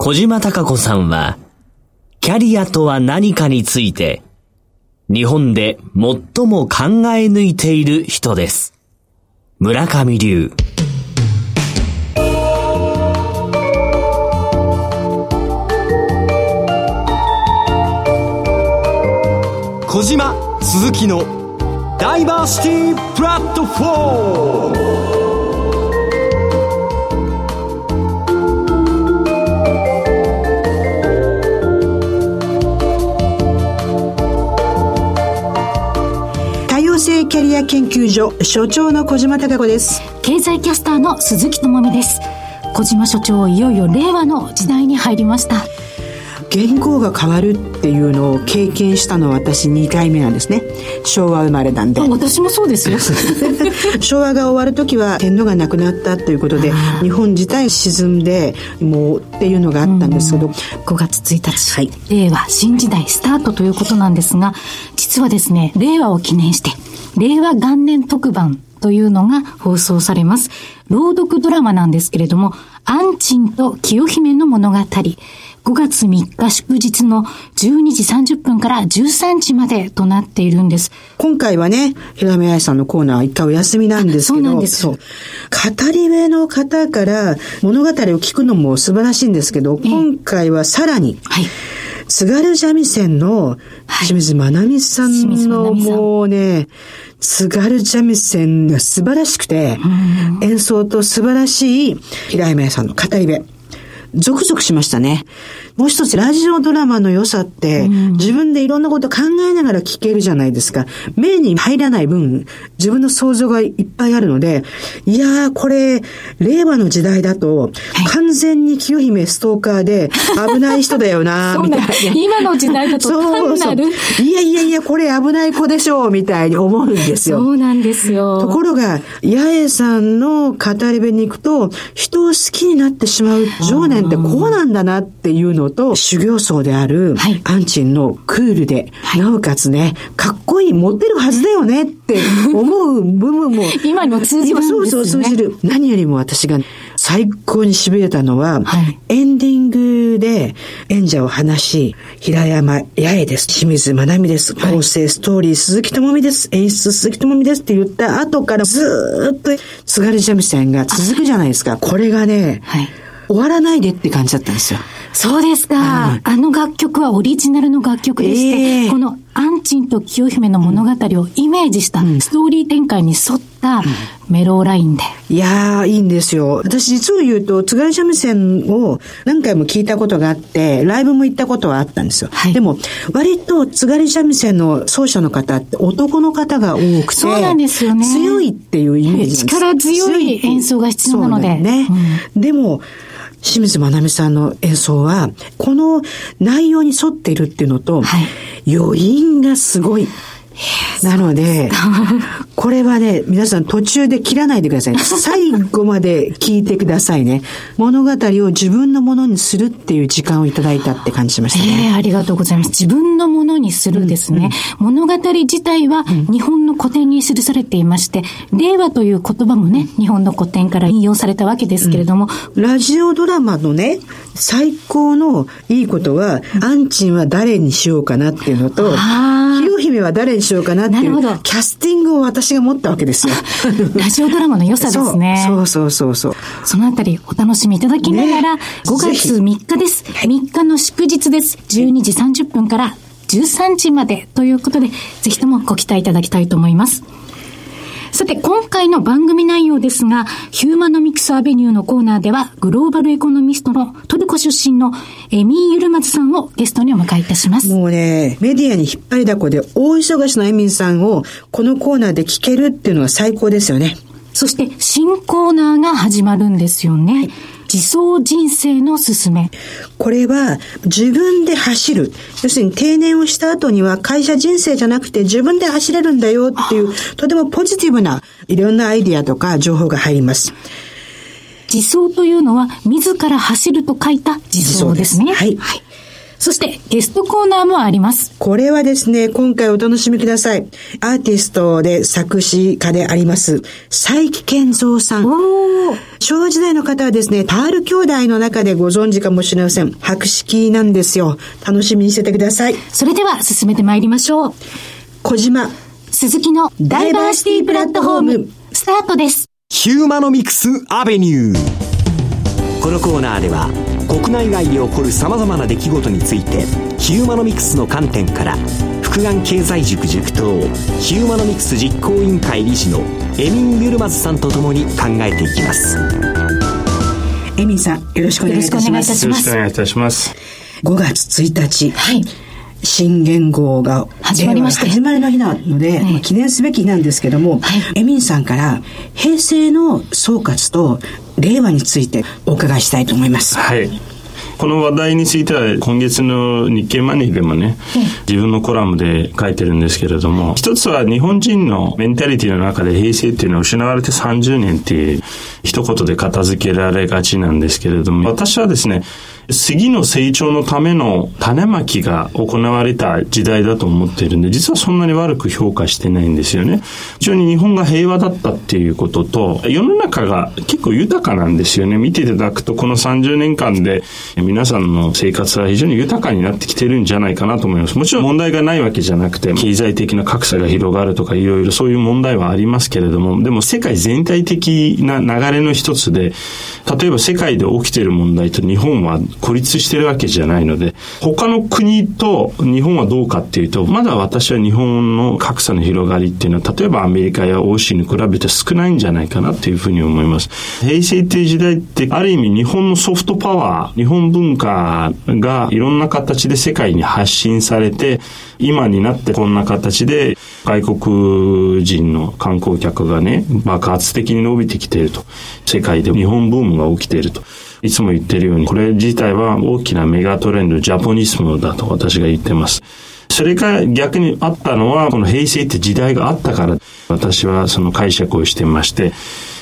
小島隆子さんは、キャリアとは何かについて、日本で最も考え抜いている人です。村上流。小島鈴木のダイバーシティプラットフォームリア研究所所長の小島貴子です。経済キャスターの鈴木智美です。小島所長いよいよ令和の時代に入りました。言語が変わるっていうのを経験したのは私2回目なんですね。昭和生まれなんで。私もそうですよ。昭和が終わる時は天皇が亡くなったということで日本自体沈んでもうっていうのがあったんですけど、5月1日、はい、令和新時代スタートということなんですが実はですね令和を記念して令和元年特番というのが放送されます。朗読ドラマなんですけれども、アンチンと清姫の物語。5月3日祝日の12時30分から13時までとなっているんです。今回はね、平目愛さんのコーナーは一回お休みなんですけど、そうなんです。語り部の方から物語を聞くのも素晴らしいんですけど、今回はさらに、はい津軽三味線の清水まなみさんのもうね、津軽三味線が素晴らしくて、演奏と素晴らしい平山屋さんの語り部。ゾクゾクしましたね。もう一つ、ラジオドラマの良さって、うん、自分でいろんなこと考えながら聞けるじゃないですか。目に入らない分、自分の想像がいっぱいあるので、いやー、これ、令和の時代だと、完全に清姫ストーカーで危ない人だよな みたいな。今の時代だと単なるそういやいやいや、これ危ない子でしょう、みたいに思うんですよ。そうなんですよ。ところが、八重さんの語り部に行くと、人を好きになってしまう情念ってこうなんだなっていうのと、修行僧である、アンチンのクールで、はい、なおかつね、かっこいい、持ってるはずだよねって 思う部分も。今にも通じる、ね、そうそう通じる。何よりも私が最高に痺れたのは、はい、エンディングで演者を話し、平山八重です。清水まなみです。構成ストーリー鈴木智美です。演出鈴木智美ですって言った後からずっと津軽三味線が続くじゃないですか。これがね、はい終わらないでって感じだったんですよ。そうですか。あの楽曲はオリジナルの楽曲でして、えー、このアンチンと清姫の物語をイメージしたストーリー展開に沿ったメローラインで。いやー、いいんですよ。私実を言うと、津軽三味線を何回も聞いたことがあって、ライブも行ったことはあったんですよ。はい、でも、割と津軽三味線の奏者の方って男の方が多くて、そうなんですよね。強いっていうイメージ。力強い演奏が必要なので。ね。うん、でも、清水まなみさんの演奏は、この内容に沿っているっていうのと、はい、余韻がすごい。なので、これはね、皆さん途中で切らないでください。最後まで聞いてくださいね。物語を自分のものにするっていう時間をいただいたって感じしましたね。えー、ありがとうございます。自分のものにするですね。うんうん、物語自体は日本の古典に記されていまして、令和という言葉もね、日本の古典から引用されたわけですけれども。うん、ラジオドラマのね、最高のいいことは、アンチンは誰にしようかなっていうのと、清姫は誰にしようかなっていう、キャスティングを私が持ったわけですよ。ラジオドラマの良さですね。そう。そうそうそうそのあたりお楽しみいただきながら、ね、5月3日です。3日の祝日です。12時30分から13時までということで、ぜひともご期待いただきたいと思います。さて、今回の番組内容ですが、ヒューマノミクスアベニューのコーナーでは、グローバルエコノミストのトルコ出身のエミー・ユルマズさんをゲストにお迎えいたします。もうね、メディアに引っ張りだこで大忙しのエミンさんをこのコーナーで聞けるっていうのが最高ですよね。そして新コーナーが始まるんですよね。はい自走人生のすめ。これは自分で走る。要するに定年をした後には会社人生じゃなくて自分で走れるんだよっていう、とてもポジティブないろんなアイディアとか情報が入ります。自走というのは自ら走ると書いた自走ですね。はい。はいそしてゲストコーナーもあります。これはですね、今回お楽しみください。アーティストで作詞家であります、佐伯健三さん。昭和時代の方はですね、パール兄弟の中でご存知かもしれません。博識なんですよ。楽しみにしててください。それでは進めてまいりましょう。小島。鈴木のダイバーシティプラットフォーム、スタートです。ヒューマノミクスアベニュー。このコーナーでは、国内外で起こる様々な出来事について、ヒューマノミクスの観点から、福眼経済塾塾頭、ヒューマノミクス実行委員会理事のエミン・ユルマズさんとともに考えていきます。エミンさん、よろしくお願いいたします。よろしくお願いいたします。5月1日。はい。新元号が始まりました、始まりの日なので、はい、記念すべき日なんですけども、はい、エミンさんから平成の総括と令和についてお伺いしたいと思います。はい。この話題については今月の日経マネーでもね、自分のコラムで書いてるんですけれども、一つは日本人のメンタリティの中で平成っていうのは失われて30年っていう一言で片付けられがちなんですけれども、私はですね、次の成長のための種まきが行われた時代だと思っているんで、実はそんなに悪く評価してないんですよね。非常に日本が平和だったっていうことと、世の中が結構豊かなんですよね。見ていただくと、この30年間で皆さんの生活は非常に豊かになってきてるんじゃないかなと思います。もちろん問題がないわけじゃなくて、経済的な格差が広がるとかいろいろそういう問題はありますけれども、でも世界全体的な流れの一つで、例えば世界で起きている問題と日本は孤立してるわけじゃないので、他の国と日本はどうかっていうと、まだ私は日本の格差の広がりっていうのは、例えばアメリカや欧州に比べて少ないんじゃないかなっていうふうに思います。平成っていう時代って、ある意味日本のソフトパワー、日本文化がいろんな形で世界に発信されて、今になってこんな形で外国人の観光客がね、爆発的に伸びてきていると。世界で日本ブームが起きていると。いつも言ってるように、これ自体は大きなメガトレンド、ジャポニスムだと私が言ってます。それが逆にあったのは、この平成って時代があったから、私はその解釈をしてまして、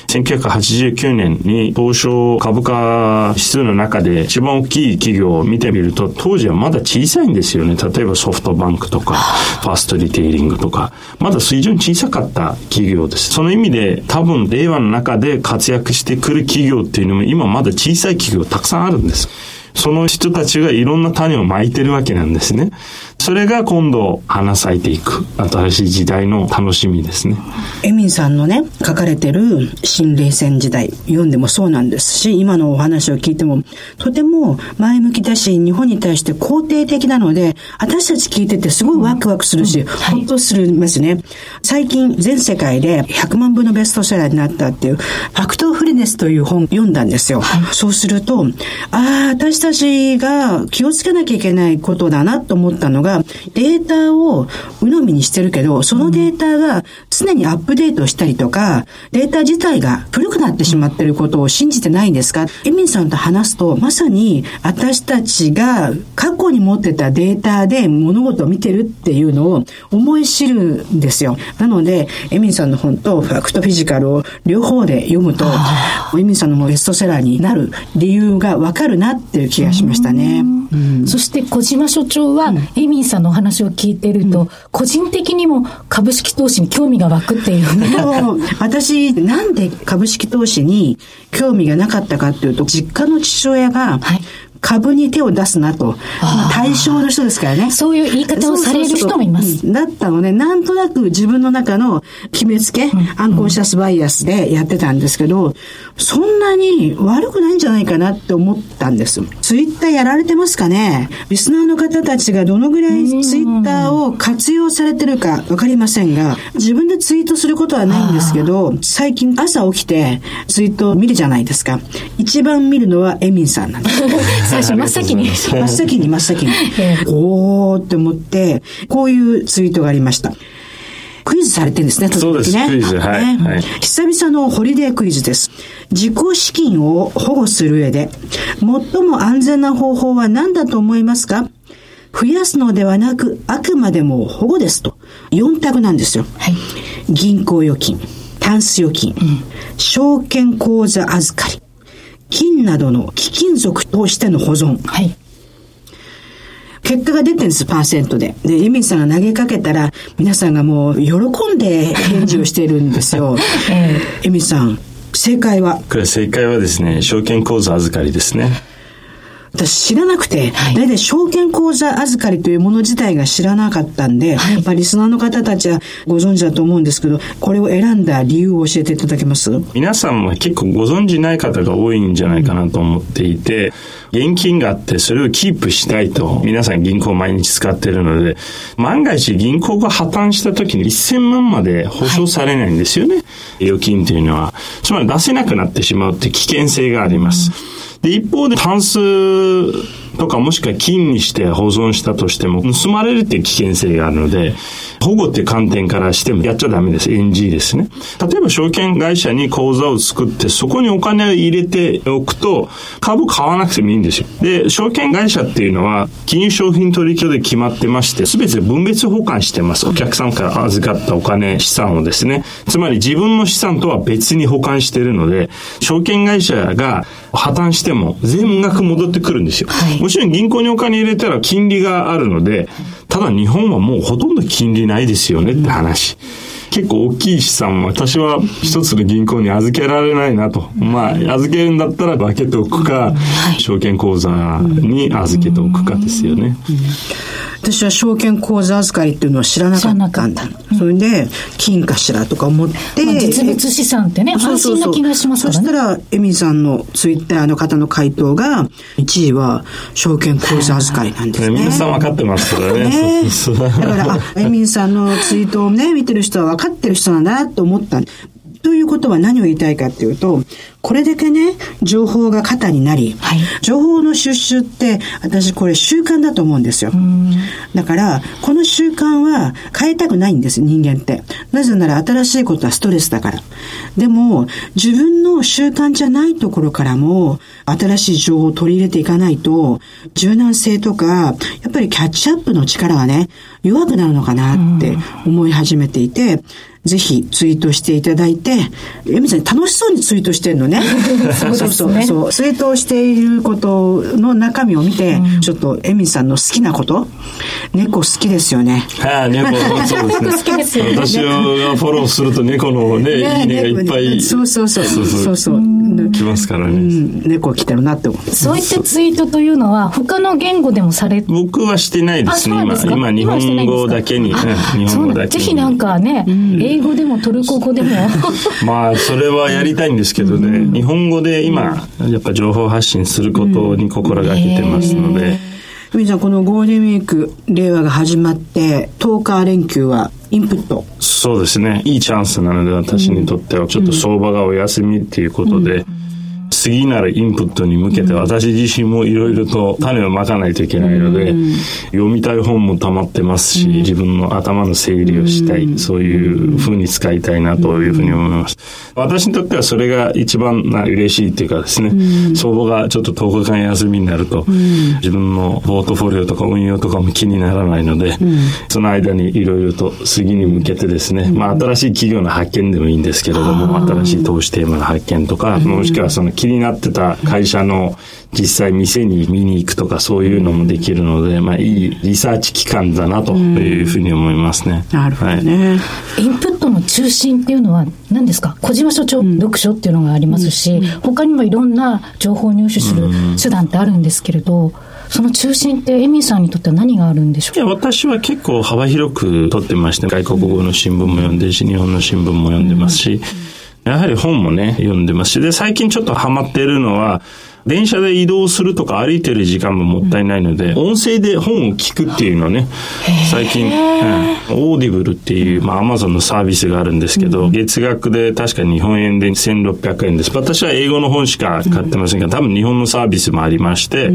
1989年に東証株価指数の中で一番大きい企業を見てみると、当時はまだ小さいんですよね。例えばソフトバンクとか、ファーストリテイリングとか、まだ水準小さかった企業です。その意味で多分令和の中で活躍してくる企業っていうのも今まだ小さい企業たくさんあるんです。その人たちがいろんな種をまいてるわけなんですね。それが今度花咲いていく新しい時代の楽しみですね。エミンさんのね、書かれてる新冷戦時代、読んでもそうなんですし、今のお話を聞いても、とても前向きだし、日本に対して肯定的なので、私たち聞いててすごいワクワクするし、ほ、っ、とするんですね。最近、全世界で100万部のベストセラーになったっていう、ファクトフリネスという本読んだんですよ。はい、そうすると、ああ、私たちが気をつけなきゃいけないことだなと思ったのが、がデータを鵜呑みにしてるけど、そのデータが常にアップデートしたりとか、データ自体が古くなってしまってることを信じてないんですか？エミンさんと話すと、まさに私たちが過去に持ってたデータで物事を見てるっていうのを思い知るんですよ。なので、エミンさんの本とファクトフィジカルを両方で読むと、エミンさんのベストセラーになる理由がわかるなっていう気がしましたね。そして小島所長は、エミンさんのお話を聞いてると、うん、個人的にも株式投資に興味が湧くっていう ね。私、なんで株式投資に興味がなかったかっていうと、実家の父親が、はい株に手を出すなと。対象の人ですからね。そういう言い方をされる人もいます。だったので、なんとなく自分の中の決めつけ、うん、アンコンシャスバイアスでやってたんですけど、そんなに悪くないんじゃないかなって思ったんです。ツイッターやられてますかね？リスナーの方たちがどのぐらいツイッターを活用されてるかわかりませんが、自分でツイートすることはないんですけど、最近朝起きてツイートを見るじゃないですか。一番見るのはエミンさんなんです。最初真っ先に。真っ先に真っ先に。おーって思って、こういうツイートがありました。クイズされてるんですね、そうです、クイズ、はい、はい。久々のホリデークイズです。自己資金を保護する上で、最も安全な方法は何だと思いますか？増やすのではなく、あくまでも保護ですと。4択なんですよ。はい、銀行預金、タンス預金、うん、証券口座預かり、金などの貴金属としての保存。はい。結果が出てるんです、パーセントで。で、エミさんが投げかけたら、皆さんがもう喜んで返事をしているんですよ。えー、エミさん、正解は？これ正解はですね、証券口座預かりですね。私知らなくて、はい、大体証券口座預かりというもの自体が知らなかったんで、はい、まあリスナーの方たちはご存知だと思うんですけど、これを選んだ理由を教えていただけます？皆さんは結構ご存知ない方が多いんじゃないかなと思っていて、現金があってそれをキープしたいと皆さん銀行毎日使ってるので、万が一銀行が破綻した時に1000万まで保証されないんですよね。はい、預金というのは。つまり出せなくなってしまうって危険性があります。うんで、一方でタンスとかもしくは金にして保存したとしても盗まれるっていう危険性があるので、保護って観点からしてもやっちゃダメです。NG ですね。例えば証券会社に口座を作ってそこにお金を入れておくと株買わなくてもいいんですよ。で、証券会社っていうのは金融商品取引所で決まってまして全て分別保管してます。お客さんから預かったお金、資産をですね。つまり自分の資産とは別に保管してるので、証券会社が破綻しても全額戻ってくるんですよ。はい、もちろん銀行にお金入れたら金利があるので、ただ日本はもうほとんど金利ないですよねって話。結構大きい資産は私は一つの銀行に預けられないなと。まあ、預けるんだったら分けておくか、証券口座に預けておくかですよね。私は証券口座預かりっていうのは知らなかったんだ。うん、それで、金かしらとか思って。まあ、実物資産ってね、安心な気がしますからね。そしたら、エミさんのツイッターの方の回答が、1位は証券口座預かりなんですね。皆さん分かってますからね。ね だから、あ、エミさんのツイートをね、見てる人は分かってる人なんだなと思った。ということは何を言いたいかっていうと、これだけね、情報が肩になり、はい、情報の収集って、私これ習慣だと思うんですよ。だから、この習慣は変えたくないんです、人間って。なぜなら新しいことはストレスだから。でも、自分の習慣じゃないところからも、新しい情報を取り入れていかないと、柔軟性とか、やっぱりキャッチアップの力がね、弱くなるのかなって思い始めていて、ぜひツイートしていただいて、エミさん楽しそうにツイートしてるの ね。そうそうそう。そうツイートをしていることの中身を見て、うん、ちょっとエミさんの好きなこと、猫好きですよね。はい、猫、そうですね。好きですよね。私がフォローすると猫のね、いいねがいっぱい。そうそうそう。そうそうそう。来ますからね。うん、猫来てるなって思う。そういったツイートというのは、他の言語でもされ僕はしてないですね、今。今、日本語だけに。日本語だけに。ぜひなんかね、英英語でもトルコ語でも。まあそれはやりたいんですけどね、うん、日本語で今やっぱ情報発信することに心がけてますので、ふみちゃん、このゴールデンウィーク、令和が始まって、10日連休はインプット。そうですね。いいチャンスなので、私にとっては、ちょっと相場がお休みっていうことで、うんうん次なるインプットに向けて私自身もいろいろと種をまかないといけないので、読みたい本も溜まってますし、自分の頭の整理をしたい、そういうふうに使いたいなというふうに思います。私にとってはそれが一番な嬉しいっていうかですね、相場がちょっと10日間休みになると、自分のポートフォリオとか運用とかも気にならないので、その間にいろいろと次に向けてですね、まあ新しい企業の発見でもいいんですけれども、新しい投資テーマの発見とか、もしくはその気になってた会社の実際店に見に行くとかそういうのもできるので、まあいいリサーチ機関だなというふうに思いますね。なるほどね、はい、インプットの中心っていうのは何ですか？小島所長、読書っていうのがありますし、他にもいろんな情報を入手する手段ってあるんですけれど、その中心ってエミさんにとっては何があるんでしょう？いや、私は結構幅広く取ってまして、外国語の新聞も読んでるし、日本の新聞も読んでますし、やはり本もね、読んでますし、で、最近ちょっとハマってるのは、電車で移動するとか歩いてる時間ももったいないので、音声で本を聞くっていうのね、最近、うん、 Audible っていう、まあ、アマゾンのサービスがあるんですけど、月額で確か日本円で1600円です。私は英語の本しか買ってませんが、多分日本のサービスもありまして、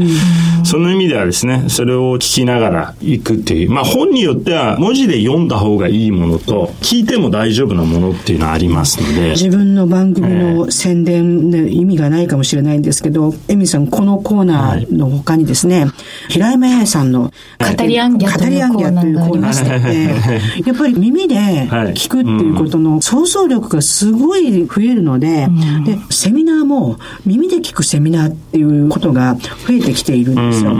その意味ではですね、それを聞きながら行くっていう、まあ、本によっては文字で読んだ方がいいものと、聞いても大丈夫なものっていうのはありますので。自分の番組の宣伝で意味がないかもしれないんですけど、エミさん、このコーナーの他にですね、はい、平山彩さんの語りアンギャというコーナーがありまして、やっぱり耳で聞くっていうことの想像力がすごい増えるので、で、セミナーも耳で聞くセミナーっていうことが増えてきているんですよ。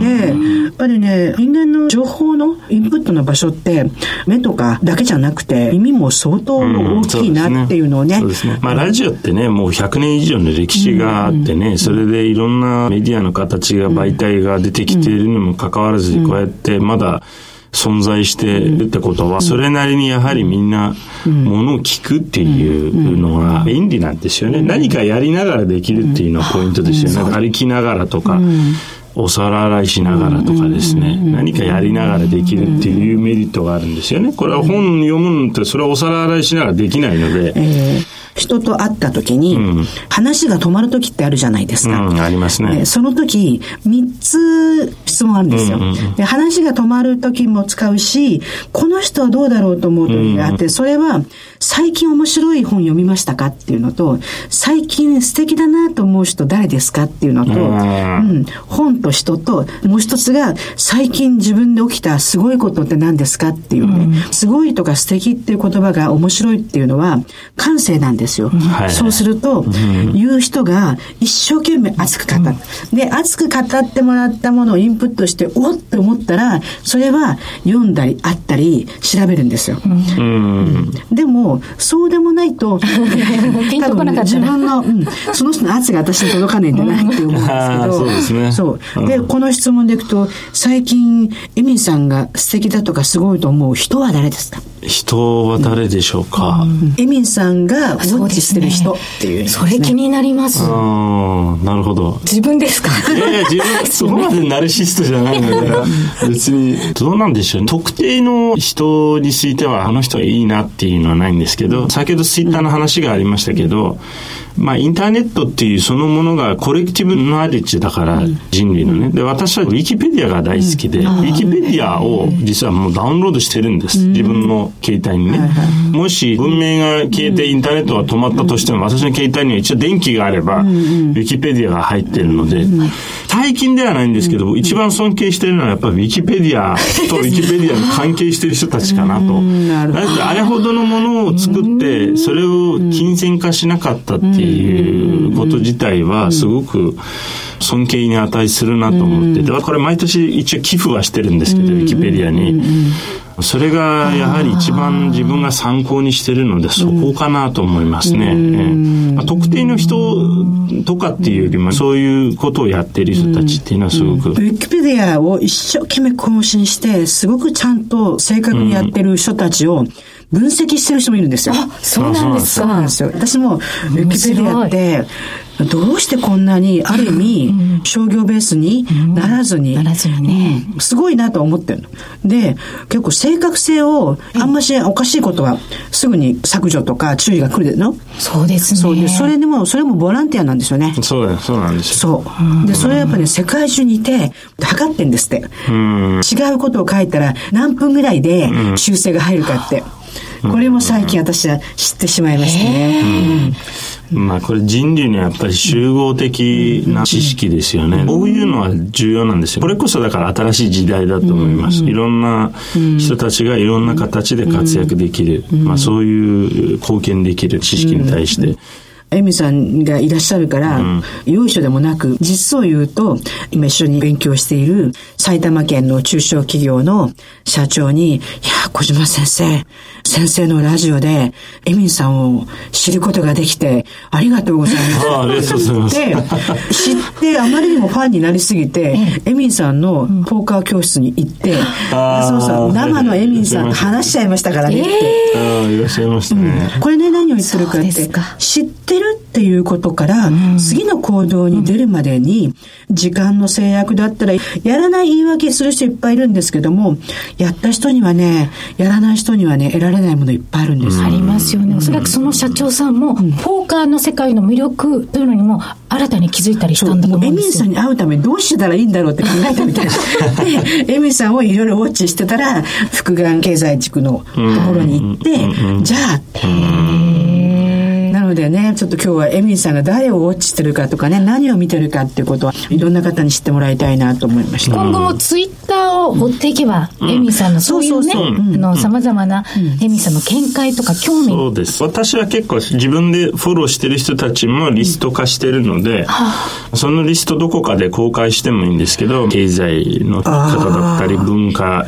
で、やっぱりね、人間の情報のインプットの場所って、目とかだけじゃなくて、耳も相当大きいなっていうのをね。そうですね。まあ、ラジオってね、もう100年以上の歴史があってね、それでいろんなメディアの形が、媒体が出てきているにもかかわらず、こうやってまだ、存在してるってことは、それなりにやはりみんなものを聞くっていうのが便利なんですよね。何かやりながらできるっていうのがポイントですよね。歩きながらとか。お皿洗いしながらとかですね、何かやりながらできるっていうメリットがあるんですよね。これは本読むのって、それはお皿洗いしながらできないので。えー人と会った時に、話が止まる時ってあるじゃないですか。うん、ありますね。その時、3つ質問あるんですよ、で。話が止まる時も使うし、この人はどうだろうと思う時があって、それは、最近面白い本読みましたかっていうのと、最近素敵だなと思う人誰ですかっていうのと、うん、本と人と、もう一つが、最近自分で起きたすごいことって何ですかっていうね、うん、すごいとか素敵っていう言葉が面白いっていうのは、感性なんですよ。はい、そうすると、言う人が一生懸命熱く語る。で、熱く語ってもらったものをインプットして、おっと思ったら、それは読んだり、あったり、調べるんですよ。でも、そうでもないと、ピンとこなかった自分の、うん、その人の圧が私に届かないんだなって思うんですけど、そうですね。で、この質問でいくと、最近、エミンさんが素敵だとかすごいと思う人は誰ですか？人は誰でしょうか、エミンさんがウォッチしてる人っていう、それ気になります。ああ、なるほど。自分ですか？いやいや、自分、そこまでナルシストじゃないので、別に、どうなんでしょうね。特定の人については、あの人はいいなっていうのはないんですけど、先ほどツイッターの話がありましたけど、まあ、インターネットっていうそのものがコレクティブノアレッジだから、人類のね。で、私はウィキペディアが大好きで、ウィキペディアを実はもうダウンロードしてるんです。自分の携帯にね。もし文明が消えてインターネットが止まったとしても、私の携帯には一応電気があれば、ウィキペディアが入ってるので、最近ではないんですけど、一番尊敬してるのはやっぱりウィキペディアとウィキペディアに関係してる人たちかなと。あれほどのものを作って、それを金銭化しなかったっていうこと自体はすごく尊敬に値するなと思ってて、これ毎年一応寄付はしてるんですけど、ウィキペディアに。それがやはり一番自分が参考にしてるので、そこかなと思いますね。まあ、特定の人とかっていうよりも、そういうことをやってる人たちっていうのはすごく。ウィキペディアを一生懸命更新して、すごくちゃんと正確にやってる人たちを、分析してる人もいるんですよ。あ、そうなんですか。そうなんですよ。私も、ウィキペディアって、どうしてこんなに、ある意味、商業ベースにならずに、ならずにね、すごいなと思ってるの。で、結構正確性を、あんましおかしいことは、すぐに削除とか注意が来るの？そうですね。そうで、それでも、それもボランティアなんですよね。そうだそうなんですよ。そう。で、それはやっぱり、ね、世界中にいて、測ってんですって。違うことを書いたら、何分ぐらいで修正が入るかって。これも最近私は知ってしまいましたね。まあこれ人類のやっぱり集合的な知識ですよね。こういうのは重要なんですよ。これこそだから新しい時代だと思います。いろんな人たちがいろんな形で活躍できる。まあそういう貢献できる知識に対して。エミさんがいらっしゃるから、うん、容赦でもなく、実を言うと、今一緒に勉強している埼玉県の中小企業の社長に、いや、小島先生、先生のラジオで、エミンさんを知ることができて、ありがとうございます。あありがとうございます。で、知って、あまりにもファンになりすぎて、エミンさんのポーカー教室に行って、そうそう、生のエミンさんと話しちゃいましたからねって。ああ、いらっしゃいましたね。これね、何を言ってるかって、知ってるっていうことから、次の行動に出るまでに、時間の制約だったら、やらない言い訳する人いっぱいいるんですけども、やった人にはね、やらない人にはね、得られないものいっぱいあるんです、ありますよね。おそらくその社長さんも、ポーカーの世界の魅力というのにも、新たに気づいたりしたんだと思うんですよ。エミンさんに会うためにどうしたらいいんだろうって考えたみたいで、エミンさんをいろいろウォッチしてたら、福眼経済地区のところに行って、じゃあ、なののでね、ちょっと今日はエミンさんが誰をウォッチしてるかとかね、何を見てるかっていうことは、いろんな方に知ってもらいたいなと思いました。今後もツイッターを追っていけば、うん、エミンさんのそういうね、あの、様々なエミンさんの見解とか興味。そうです。私は結構自分でフォローしてる人たちもリスト化してるので、うん、そのリストどこかで公開してもいいんですけど、経済の方だったり、文化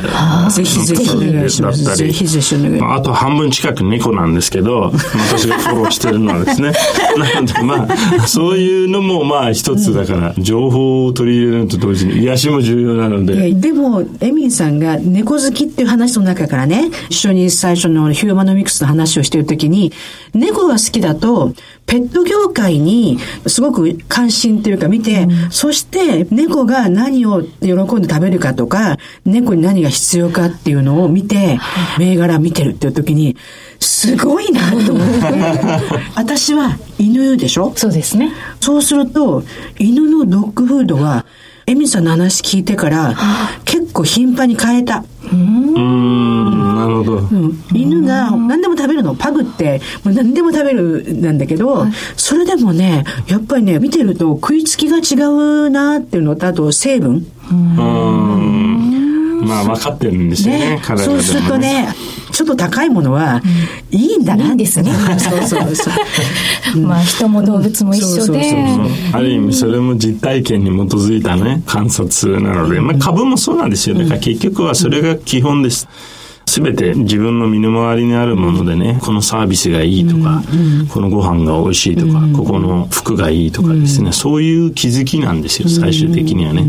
ぜひぜひお願いします。ぜひぜひお願いします。あと半分近く猫なんですけど、私がフォローしてるのはですね。なのでまあ、そういうのもまあ一つだから、情報を取り入れるのと同時に癒しも重要なので。でも、エミンさんが猫好きっていう話の中からね、一緒に最初のヒューマノミクスの話をしているときに、猫が好きだと、ペット業界にすごく関心というか見て、うん、そして猫が何を喜んで食べるかとか、猫に何が必要かっていうのを見て、銘柄見てるっていう時に、すごいなと思って。私は犬でしょ？そうですね。そうすると、犬のドッグフードは、エミさんの話聞いてから、結構頻繁に変えた。うん、なるほど、うん。犬が何でも食べるの。パグって何でも食べるなんだけど、それでもね、やっぱりね、見てると食いつきが違うなっていうのと、あと成分。うん。まあ分かってるんですよね、ね体そうするとね、ちょっと高いものはいいんだな。いいんですね。そうそうそう。まあ人も動物も一緒で。ある意味それも実体験に基づいたね、観察なので、まあ株もそうなんですよ。だから結局はそれが基本です。すべて自分の身の回りにあるものでね、このサービスがいいとか、このご飯が美味しいとか、ここの服がいいとかですね、そういう気づきなんですよ、最終的にはね。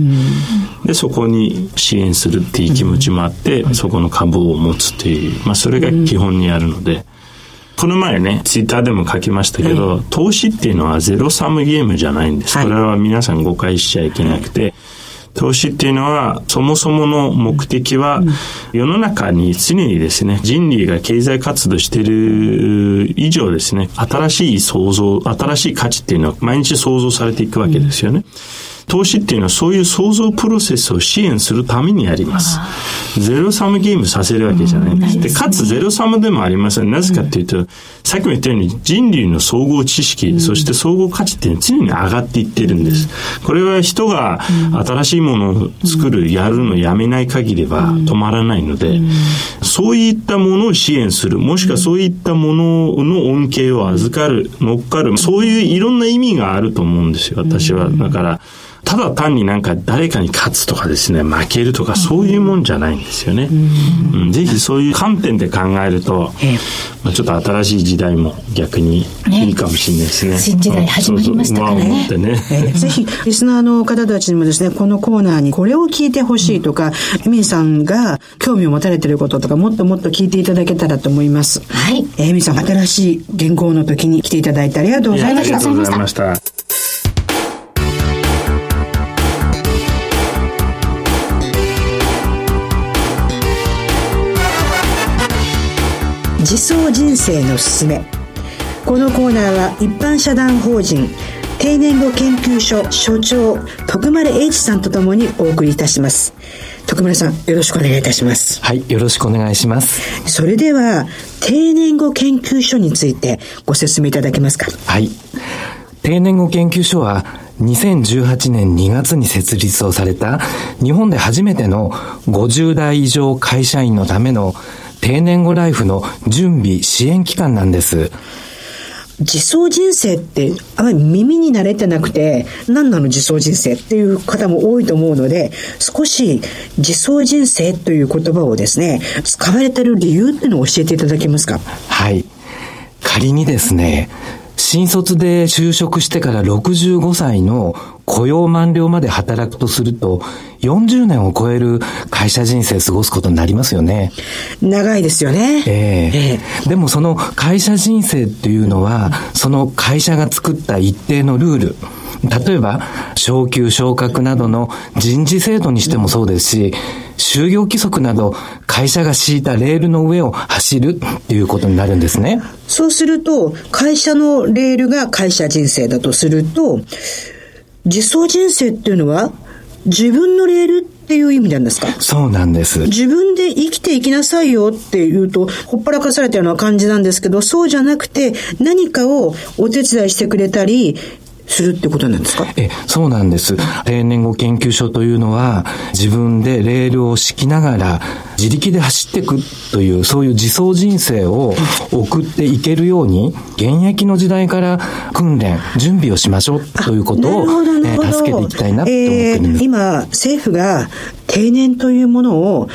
で、そこに支援するっていう気持ちもあって、そこの株を持つっていう、まあそれが基本にあるので、この前ね、ツイッターでも書きましたけど、投資っていうのはゼロサムゲームじゃないんです。これは皆さん誤解しちゃいけなくて、投資っていうのは、そもそもの目的は、世の中に常にですね、人類が経済活動している以上ですね、新しい創造、新しい価値っていうのは毎日創造されていくわけですよね。うん投資っていうのはそういう創造プロセスを支援するためにあります。ゼロサムゲームさせるわけじゃないんです。で、かつゼロサムでもありません。なぜかっていうと、さっきも言ったように人類の総合知識、そして総合価値っていうのは常に上がっていってるんです。これは人が新しいものを作る、やるのやめない限りは止まらないので、そういったものを支援する、もしくはそういったものの恩恵を預かる、乗っかる、そういういろんな意味があると思うんですよ、私は。だから、ただ単になんか誰かに勝つとかですね、負けるとかそういうもんじゃないんですよね。うん、ぜひそういう観点で考えると、まあ、ちょっと新しい時代も逆にいいかもしれないですね。ね新時代始まりましたからね。そうそうねえー、ぜひ、リスナーの方たちにもですね、このコーナーにこれを聞いてほしいとか、エミンさんが興味を持たれていることとか、もっともっと聞いていただけたらと思います。はい。えー、エミンさん、新しい原稿の時に来ていただいてありがとうございました。ありがとうございました。自走人生のすすめ。このコーナーは一般社団法人定年後研究所所長徳丸英一さんとともにお送りいたします。徳丸さんよろしくお願いいたします。はいよろしくお願いします。それでは定年後研究所についてご説明いただけますか？はい。定年後研究所は2018年2月に設立をされた日本で初めての50代以上会社員のための定年後ライフの準備支援機関なんです。自走人生ってあまり耳に慣れてなくて何なの自走人生っていう方も多いと思うので少し自走人生という言葉をですね使われてる理由っていうのを教えていただけますか？はい仮にですね新卒で就職してから65歳の雇用満了まで働くとすると、40年を超える会社人生過ごすことになりますよね。長いですよね。ええええ、でもその会社人生っていうのは、その会社が作った一定のルール、例えば、昇給昇格などの人事制度にしてもそうですし、就業規則など会社が敷いたレールの上を走るっていうことになるんですね。そうすると、会社のレールが会社人生だとすると、自走人生っていうのは自分のレールっていう意味なんですか？そうなんです。自分で生きていきなさいよって言うと、ほっぱらかされたような感じなんですけど、そうじゃなくて、何かをお手伝いしてくれたり、するってことなんですか？え、そうなんです。定年後研究所というのは、自分でレールを敷きながら、自力で走っていくという、そういう自走人生を送っていけるように、現役の時代から訓練、準備をしましょうということを、え助けていきたいなと思ってるんです。えー、今、政府が定年というものを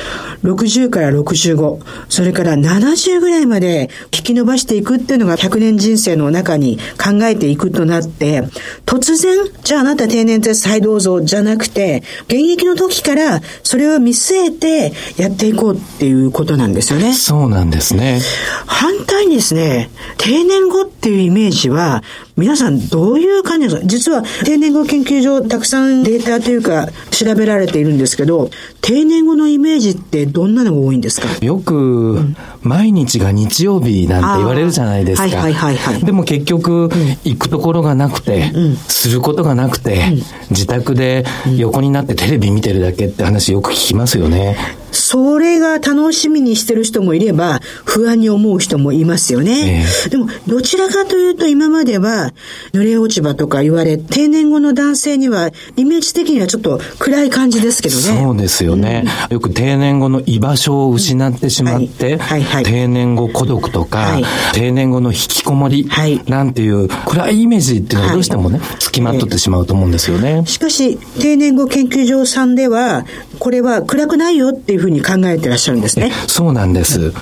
60から65、それから70ぐらいまで引き伸ばしていくっていうのが100年人生の中に考えていくとなって、突然、じゃああなた定年絶再どうぞじゃなくて、現役の時からそれを見据えてやっていこうっていうことなんですよね。そうなんですね。反対にですね、定年後っていうイメージは、皆さんどういう感じですか？実は定年後研究所たくさんデータというか調べられているんですけど、定年後のイメージってどんなのが多いんですか？よく、毎日が日曜日なんて言われるじゃないですか。はいはいはいはい、でも結局、行くところがなくて、うん、することがなくて、うん、自宅で横になってテレビ見てるだけって話よく聞きますよね。それが楽しみにしてる人もいれば、不安に思う人もいますよね。えー、でも、どちらかというと今までは、濡れ落ち葉とか言われ、定年後の男性には、イメージ的にはちょっと暗い感じですけどね。そうですよね。うん、よく定年後の居場所を失ってしまって、定年後孤独とか、はい、定年後の引きこもり、なんていう暗いイメージっていうのはどうしてもね、付きまとってしまうと思うんですよね。しかし、定年後研究所さんでは、これは暗くないよっていうふうに考えてらっしゃるんですね。そうなんです。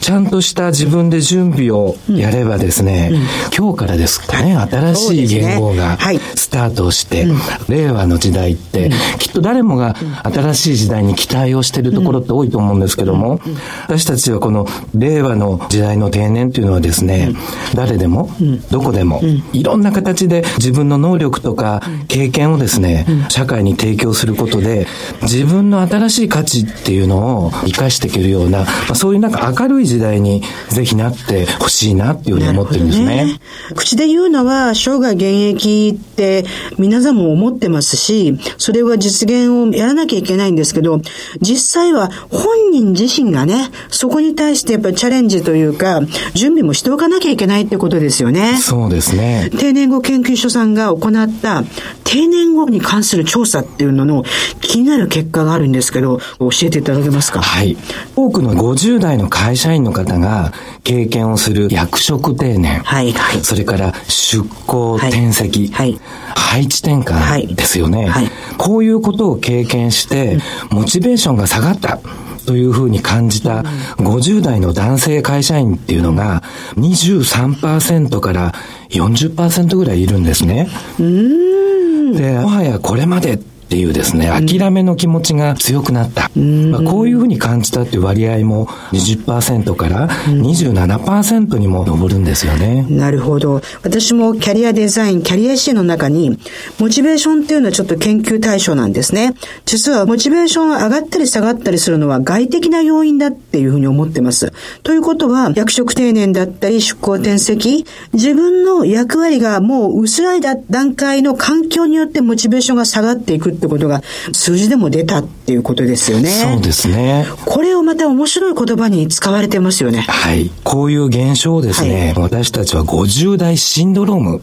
ちゃんとした自分で準備をやればですね、うん、今日からですかね、新しい言語がスタートして、令和の時代って、うん、きっと誰もが新しい時代に期待をしているところって多いと思うんですけども、私たちはこの令和の時代の定年というのはですね、誰でも、どこでも、いろんな形で自分の能力とか経験をですね、社会に提供することで、自分の新しい価値っていうのを生かしていけるような、まあ、そういうなんか明るい時代にぜひなってほしいなっていうふうに思ってるんですね。ね口で言うのは生涯現役って皆さんも思ってますし、それは実現をやらなきゃいけないんですけど、実際は本人自身がね、そこに対してやっぱりチャレンジというか、準備もしておかなきゃいけないってことですよね。そうですね。定年後研究所さんが行った定年後に関する調査っていうのの気になる結果があるんですけど、教えていただけますか？はい。多くの50代の会社員の方が経験をする役職定年、はいはい、それから出向転籍、はい、配置転換ですよね、はい、こういうことを経験して、モチベーションが下がった。というふうに感じた50代の男性会社員っていうのが23%から40%ぐらいいるんですね。で、もはやこれまでっていうですね、諦めの気持ちが強くなった。まあ、こういうふうに感じたっていう割合も20%から27%にも上るんですよね。なるほど。私もキャリアデザイン、キャリア支援の中に、モチベーションっていうのはちょっと研究対象なんですね。実はモチベーションが上がったり下がったりするのは外的な要因だっていうふうに思ってます。ということは、役職定年だったり出向転籍、自分の役割がもう薄らいだ段階の環境によってモチベーションが下がっていくってことが数字でも出たっていうことですよね。そうですね。これをまた面白い言葉に使われてますよね。はい。こういう現象をですね、はい、私たちは50代シンドローム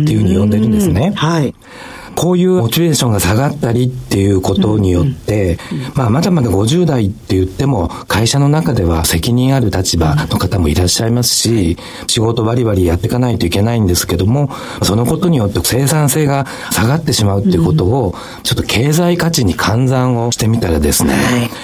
っていうふうに呼んでるんですね。はい。こういうモチベーションが下がったりっていうことによって、まあ、まだまだ50代って言っても、会社の中では責任ある立場の方もいらっしゃいますし、仕事バリバリやっていかないといけないんですけども、そのことによって生産性が下がってしまうっていうことを、ちょっと経済価値に換算をしてみたらですね、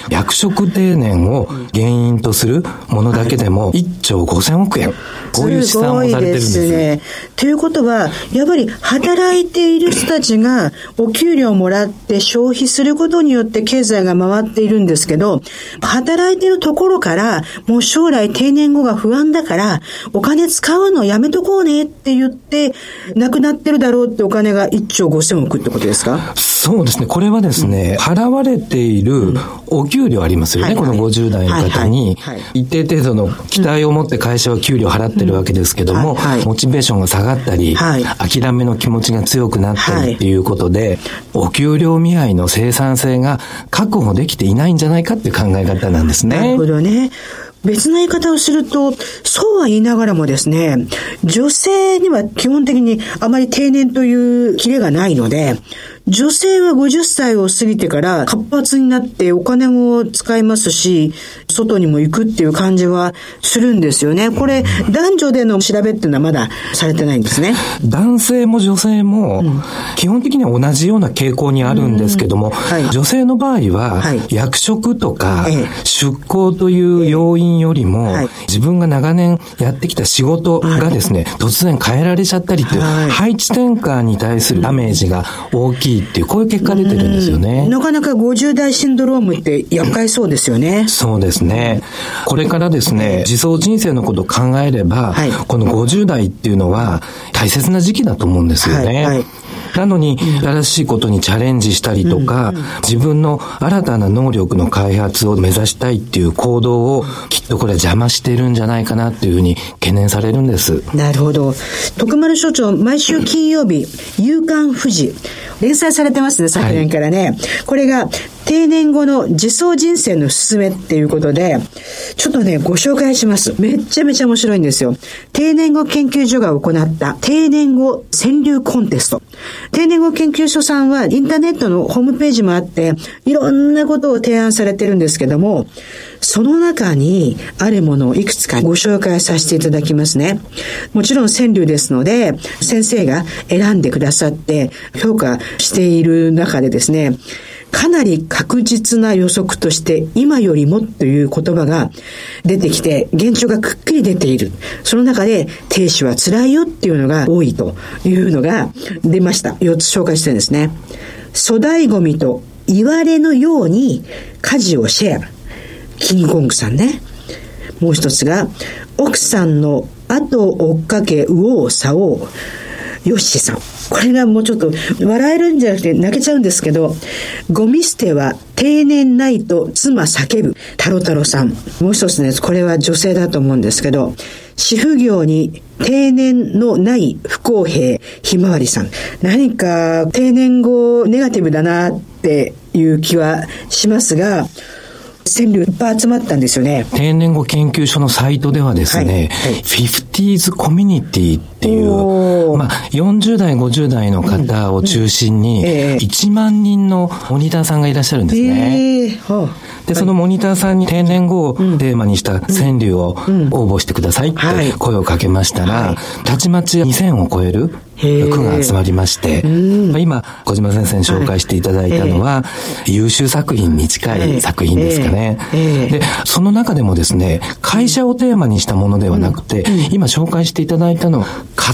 役職定年を原因とするものだけでも1兆5000億円。こういう試算をされてるんですね。ということは、やっぱり働いている人たちがお給料をもらって消費することによって経済が回っているんですけど、働いているところから、もう将来定年後が不安だから、お金使うのやめとこうねって言って、なくなってるだろうってお金が1兆5000億ってことですか？そうですね。これはですね、うん、払われているお給料ありますよね。この50代の方に、一定程度の期待を持って会社は給料払ってるわけですけども、モチベーションが下がったり、諦めの気持ちが強くなったりっていういうことで、お給料見合いの生産性が確保できていないんじゃないかっていう考え方なんですね。なるほどね。別の言い方をすると、そうは言いながらもですね、女性には基本的にあまり定年というキレがないので、女性は50歳を過ぎてから活発になってお金も使いますし、外にも行くっていう感じはするんですよね。これ、男女での調べっていうのはまだされてないんですね。男性も女性も、基本的には同じような傾向にあるんですけども、はい、女性の場合は、役職とか出向という要因よりも、自分が長年やってきた仕事がですね、突然変えられちゃったりという、配置転換に対するダメージが大きいっていう、こういう結果出てるんですよね。なかなか50代シンドロームって厄介そうですよね。そうですね。これからですね、自走人生のことを考えれば、はい、この50代っていうのは大切な時期だと思うんですよね。はいはいなのに、新しいことにチャレンジしたりとか、自分の新たな能力の開発を目指したいっていう行動を、きっとこれ邪魔してるんじゃないかなっていうふうに懸念されるんです。なるほど。徳丸所長、毎週金曜日、夕刊富士、連載されてますね、昨年からね。はい、これが、定年後の自走人生のすすめっていうことで、ちょっとね、ご紹介します。めっちゃめちゃ面白いんですよ。定年後研究所が行った定年後川柳コンテスト。定年後研究所さんはインターネットのホームページもあって、いろんなことを提案されてるんですけども、その中にあるものをいくつかご紹介させていただきますね。もちろん川柳ですので、先生が選んでくださって評価している中でですね、かなり確実な予測として今よりもという言葉が出てきて現状がくっきり出ている。その中で停止は辛いよっていうのが多いというのが出ました。4つ紹介してるんですね。粗大ゴミと言われのように家事をシェア。キングコングさんね。もう一つが奥さんの後を追っかけ右往左往。ヨッシーさん。これがもうちょっと笑えるんじゃなくて泣けちゃうんですけど、ゴミ捨ては定年ないと妻叫ぶ、タロタロさん。もう一つね、これは女性だと思うんですけど、主婦業に定年のない不公平、ひまわりさん。何か定年後ネガティブだなっていう気はしますが、川柳いっぱい集まったんですよね。定年後研究所のサイトではですね、はいはい、50s コミュニティっていう、まあ、40代、50代の方を中心に、1万人のモニターさんがいらっしゃるんですね。えー。はあ。で、そのモニターさんに定年後をテーマにした川柳を応募してくださいって声をかけましたら、たちまち2000を超える句が集まりまして、今、小島先生に紹介していただいたのは、優秀作品に近い作品ですかね。で、その中でもですね、会社をテーマにしたものではなくて、今紹介していただいたのは、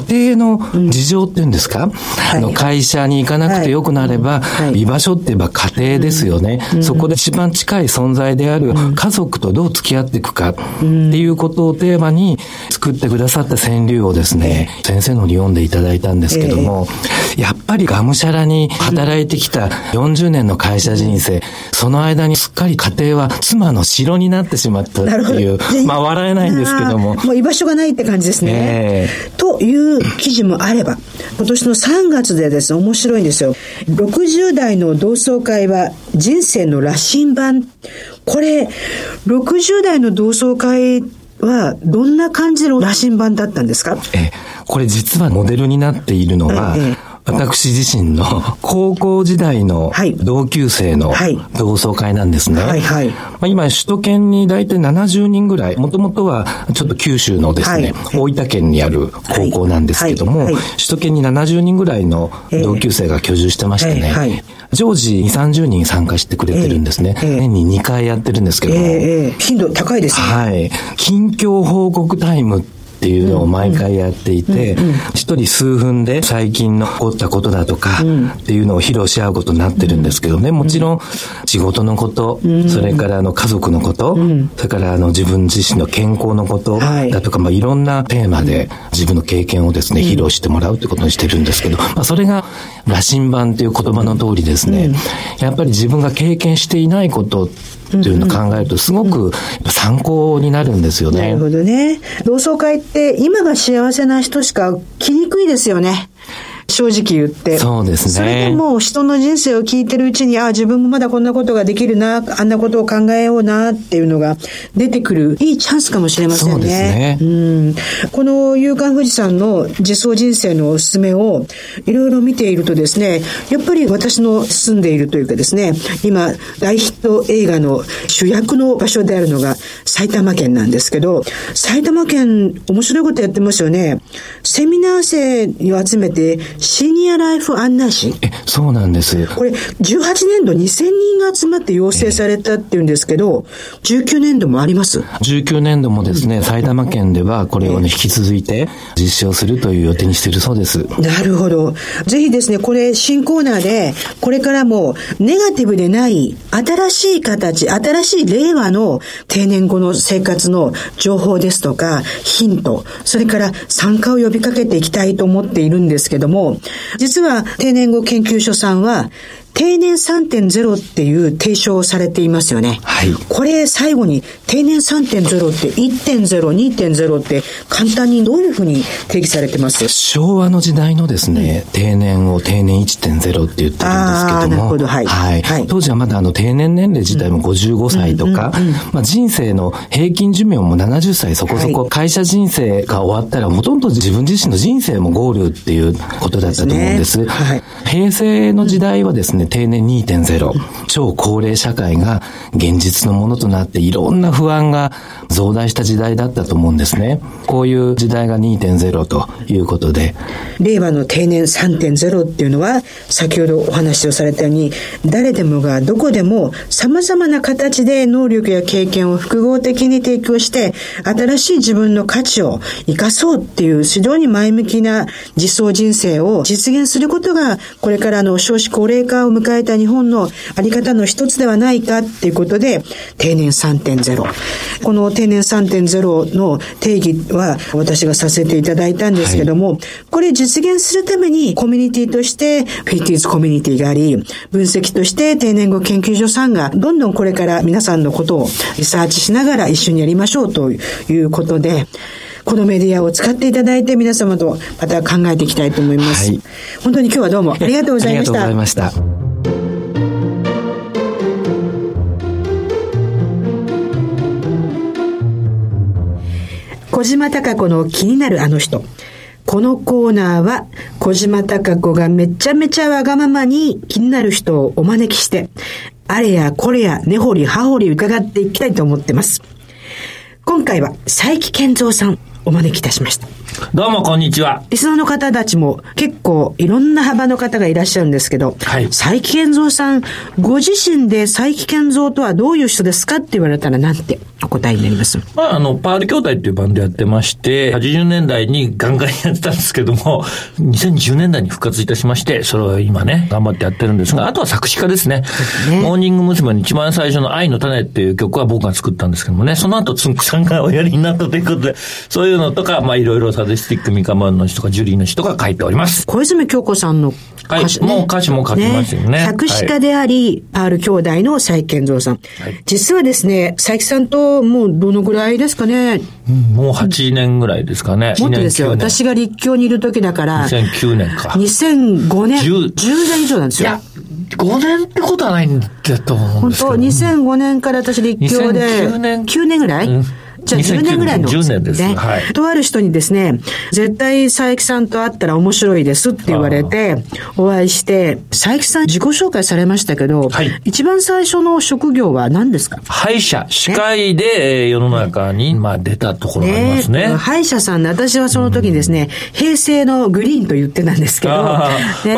家庭の事情っていうんですか、あの会社に行かなくてよくなれば、居場所って言えば家庭ですよね。そこで一番近い存在である家族とどう付き合っていくかっていうことをテーマに作ってくださった川柳をですね、先生のに読んでいただいたんですけども、やっぱりがむしゃらに働いてきた40年の会社人生、その間にすっかり家庭は妻の城になってしまったっていう、まあ笑えないんですけども。もう居場所がないって感じですね。えー、という記事もあれば、今年の3月でですね、面白いんですよ。60代の同窓会は人生の羅針盤。これ、60代の同窓会はどんな感じの羅針盤だったんですか？え、これ実はモデルになっているのは、ええ私自身の 高校時代の同級生の同窓会なんですね。はいはい、まあ、今、首都圏に大体70人ぐらい、もともとはちょっと九州のですね、はい、大分県にある高校なんですけども、首都圏に70人ぐらいの同級生が居住してましてね、常時2、30人参加してくれてるんですね。年に2回やってるんですけども。頻度高いですね。はい。近況報告タイムっていうのを毎回やっていて、一人数分で最近の起こったことだとかっていうのを披露し合うことになってるんですけどね、もちろん仕事のこと、それからあの家族のこと、それからあの自分自身の健康のことだとか、まあいろんなテーマで自分の経験をですね、披露してもらうってことにしてるんですけど、まあそれが羅針盤という言葉の通りですね、やっぱり自分が経験していないことっていうのを考えると、すごく参考になるんですよね。なるほどね。同窓会って今が幸せな人しか来にくいですよね。正直言って。そうですね。それでも人の人生を聞いてるうちに、ああ、自分もまだこんなことができるな、あんなことを考えようなっていうのが出てくるいいチャンスかもしれませんね。そうですね。うん。この夕刊富士山の実相人生のおすすめをいろいろ見ているとですね、やっぱり私の住んでいるというかですね、今大ヒット映画の主役の場所であるのが埼玉県なんですけど、埼玉県面白いことやってますよね。セミナー生を集めてシニアライフ案内士。え、そうなんです。これ、18年度2000人が集まって要請されたっていうんですけど、19年度もあります ?19 年度もですね、埼玉県ではこれをね、引き続いて実施をするという予定にしているそうです。なるほど。ぜひですね、これ新コーナーで、これからもネガティブでない新しい形、新しい令和の定年後の生活の情報ですとか、ヒント、それから参加を呼びかけていきたいと思っているんですけども、実は定年後研究所さんは、定年3.0っていう提唱をされていますよね。はい。これ最後に定年3.0って1.0、2.0って簡単にどういうふうに定義されてます？昭和の時代のですね、うん、定年を定年1.0って言ってるんですけども。なるほど、はい。はい。はい、当時はまだあの定年年齢自体も55歳とか、まあ人生の平均寿命も70歳そこそこ、はい、会社人生が終わったらほとんど自分自身の人生もゴールっていうことだったと思うんです。ですね、はい。平成の時代はですね、定年2.0、超高齢社会が現実のものとなっていろんな不安が増大した時代だったと思うんですね。こういう時代が2.0ということで。令和の定年3.0っていうのは、先ほどお話をされたように、誰でもがどこでも様々な形で能力や経験を複合的に提供して、新しい自分の価値を生かそうっていう非常に前向きな実相人生を実現することが、これからの少子高齢化を迎えた日本のあり方の一つではないかっていうことで、定年3.0。この定年3.0の定義は私がさせていただいたんですけども、はい、これ実現するためにコミュニティとしてフィッティーズコミュニティがあり、分析として定年後研究所さんがどんどんこれから皆さんのことをリサーチしながら一緒にやりましょうということで、このメディアを使っていただいて皆様とまた考えていきたいと思います。はい、本当に今日はどうもありがとうございました。ありがとうございました。小島隆子の気になるあの人。このコーナーは小島隆子がめちゃめちゃわがままに気になる人をお招きして、あれやこれや根掘り葉掘り伺っていきたいと思ってます。今回は佐伯健三さんお招きいたしました。どうも、こんにちは。リスナーの方たちも結構いろんな幅の方がいらっしゃるんですけど、はい。佐伯健三さん、ご自身で佐伯健三とはどういう人ですかって言われたらなんてお答えになりますまあ、あの、パール兄弟っていうバンドやってまして、80年代にガンガンやってたんですけども、2010年代に復活いたしまして、それを今ね、頑張ってやってるんですが、あとは作詞家ですね。ねモーニング娘。の一番最初の愛の種っていう曲は僕が作ったんですけどもね、その後つんくさんがおやりになったということで、そういうのとか、まあいろいろサディスティックミカマンの人とかジュリーの人が書いております。小泉京子さんの歌詞、ね、はい、もう歌詞も書きましたよね。作詞家であり、パール兄弟の佐伯健三さん。はい、実はですね、佐伯さんともうどのぐらいですかね？うん、もう8年ぐらいですかね。もっとですよ。私が立教にいる時だから。2009年か。2005年。10, 10年以上なんですよ。いや、5年ってことはないんだと思うんですけど。本当、2005年から私立教で。9年。9年ぐらい、うんじゃあ10年ぐらいの、10年です。ね、はい。とある人にですね、絶対佐伯さんと会ったら面白いですって言われて、お会いして、佐伯さん自己紹介されましたけど、はい、一番最初の職業は何ですか？歯医者、歯科医で世の中に、まあ出たところがありますね。ね。歯医者さんで、私はその時にですね、平成のグリーンと言ってたんですけど、ね、ま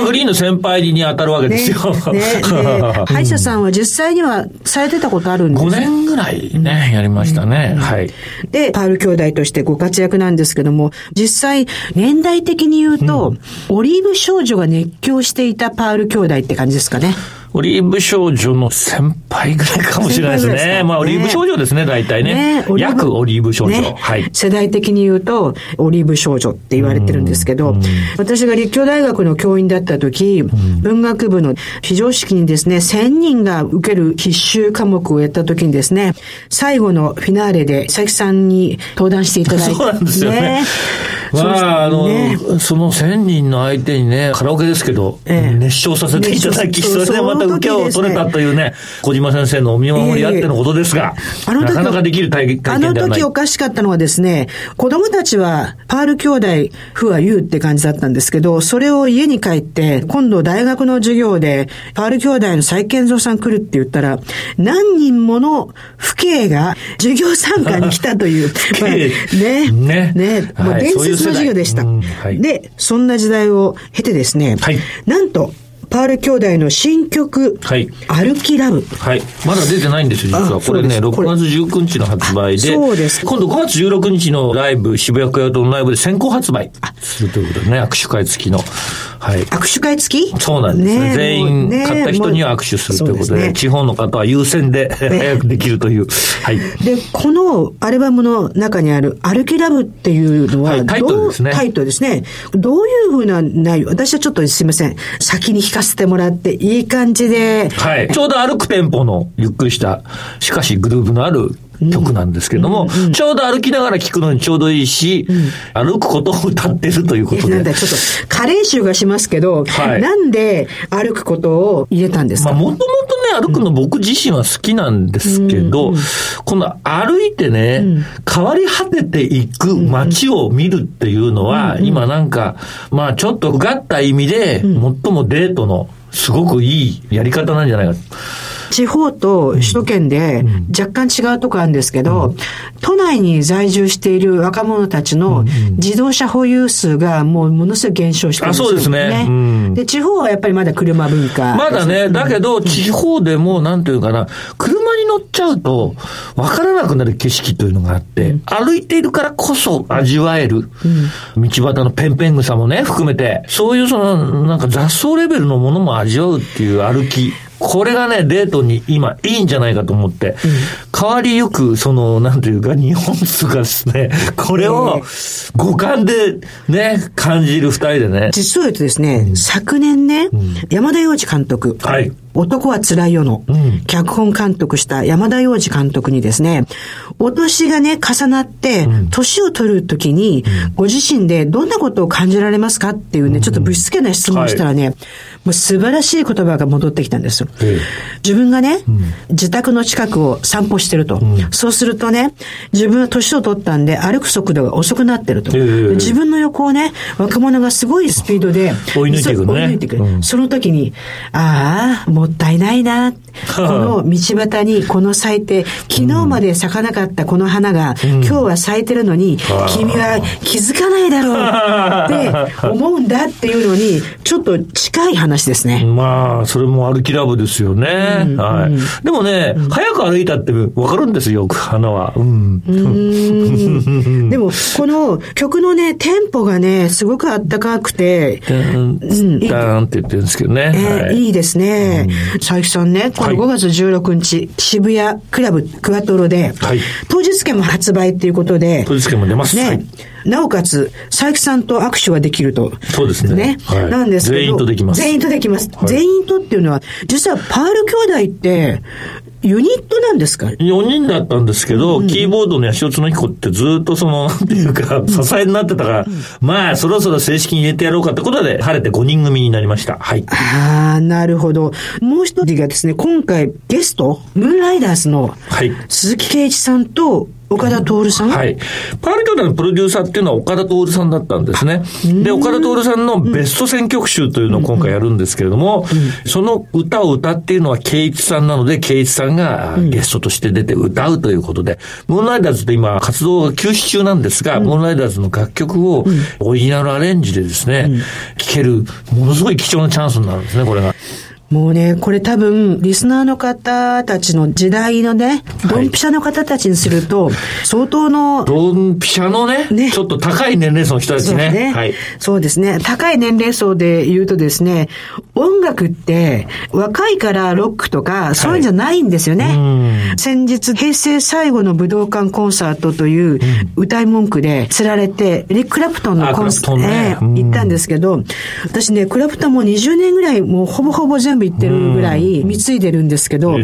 あ、グリーンの先輩に当たるわけですよ。ね。ね。歯医者さんは実際にはされてたことあるんです5年ぐらいね、やりましたね。はい。で、パール兄弟としてご活躍なんですけども、実際、年代的に言うと、うん、オリーブ少女が熱狂していたパール兄弟って感じですかね。オリーブ少女の先輩ぐらいかもしれないですね。まあ、オリーブ少女ですね、大体ね。ね約オリーブ少女、ね、はい。世代的に言うと、オリーブ少女って言われてるんですけど、私が立教大学の教員だった時、文学部の非常識にですね、1000人が受ける必修科目をやった時にですね、最後のフィナーレで佐々木さんに登壇していただいて、そうなんですよね。まあ、あの、ね、その1000人の相手にね、カラオケですけど、ええ、熱唱させていただき、それでまた受けを取れたというね、小島先生のお見守りあってのことですが、えー、あの時なかなかできる体験あの時おかしかったのはですね、子供たちは、パール兄弟、父は言うって感じだったんですけど、それを家に帰って、今度大学の授業で、パール兄弟の再建造さん来るって言ったら、何人もの父兄が授業参加に来たという、まあ、ね、ね、ね、もう伝説の授業でした。はい、で、そんな時代を経てですね、はい、なんと、パール兄弟の新曲、はい、歩きラブ。はい。まだ出てないんですよ、実は。これね、6月19日の発売で、そうです。今度5月16日のライブ、渋谷区屋とのライブで先行発売するということでね、握手会付きの。はい。握手会付き？そうなんですね。全員、買った人には握手するということで、地方の方は優先で 早くできるという。はい。で、このアルバムの中にある、歩きラブっていうのは、タイトルですね。タイトルですね。どういうふうな内容？私はちょっとすいません。先に聞かせてもらって、いい感じで。はい。ちょうど歩くテンポのゆっくりした、しかしグルーヴのある曲なんですけども、うんうん、ちょうど歩きながら聴くのにちょうどいいし、うん、歩くことを歌ってるということで。なんだ、ちょっと、加齢臭がしますけど、はい、なんで歩くことを入れたんですか？まあ、もともとね、歩くの僕自身は好きなんですけど、うん。うん、この歩いてね、うん、変わり果てていく街を見るっていうのは、うんうん、今なんか、まあちょっとうがった意味で、最もデートのすごくいいやり方なんじゃないか。地方と首都圏で若干違うとこあるんですけど、都内に在住している若者たちの自動車保有数がもうものすごい減少してるんですよね。そうですね。で、地方はやっぱりまだ車文化。まだね、だけど地方でもなんていうかな、車に乗っちゃうと分からなくなる景色というのがあって、歩いているからこそ味わえる、道端のペンペン草もね、含めて、そういうその、なんか雑草レベルのものも味わうっていう歩き。これがね、デートに今いいんじゃないかと思って、変わりゆく、その、なんていうか、日本数がですね、これを五感でね、感じる二人でね。実を言うとですね、うん、昨年ね、うん、山田洋次監督。はい。男は辛いよの、脚本監督した山田洋次監督にですね、お年がね、重なって、年を取るときに、ご自身でどんなことを感じられますかっていうね、ちょっとぶしつけな質問をしたらね、はい。もう素晴らしい言葉が戻ってきたんですよ。自分がね、うん、自宅の近くを散歩してると。うん、そうするとね、自分は年を取ったんで歩く速度が遅くなってると。自分の横をね、若者がすごいスピードで追い抜いていくね。追い抜いていく。うん、その時に、ああ、もったいないな。この道端にこの咲いて、昨日まで咲かなかったこの花が、今日は咲いてるのに、君は気づかないだろう って思うんだっていうのに、ちょっと近い話ですね。まあ、それも歩きラブですよね。うん、はい。でもね、うん、早く歩いたってわかるんですよ、花は。うん。うん でも、この曲のね、テンポがね、すごくあったかくて、ダーンって言ってるんですけどね。えーはい、いいですね。佐伯さんね、この5月16日、渋谷クラブクワトロで、はい、当日券も発売っていうことで、当日券も出ます。ね。はいなおかつ、佐伯さんと握手ができると。そうですね。ね。はい、なんですけど。全員とできます。全員とできます。はい、全員とっていうのは、実はパール兄弟って、ユニットなんですか ?4 人だったんですけど、うん、キーボードの吉津の彦ってずっとその、なんていうか、支えになってたから、うん、まあ、そろそろ正式に入れてやろうかってことで、晴れて5人組になりました。はい。ああ、なるほど。もう一人がですね、今回ゲスト、ムーンライダーズの、鈴木圭一さんと、岡田徹さん？はい。パール兄弟のプロデューサーっていうのは岡田徹さんだったんですね。で、岡田徹さんのベスト選曲集というのを今回やるんですけれども、その歌を歌っているのは圭一さんなので、圭一さんがゲストとして出て歌うということで、ムーンライダーズって今活動が休止中なんですが、ムーンライダーズの楽曲をオリジナルアレンジでですね、聴ける、ものすごい貴重なチャンスになるんですね、これが。もうね、これ多分、リスナーの方たちの時代のね、ドンピシャの方たちにすると、相当の、ドンピシャのね、ねちょっと高い年齢層の人たちね。ねはい。そうですね。高い年齢層で言うとですね、音楽って、若いからロックとか、そういうんじゃないんですよね。はい、先日、平成最後の武道館コンサートという歌い文句で釣られて、リック・クラプトンのコンサート、ね、行ったんですけど、私ね、クラプトンも20年ぐらい、もうほぼほぼ全部行ってるぐらい貢いでるんですけど、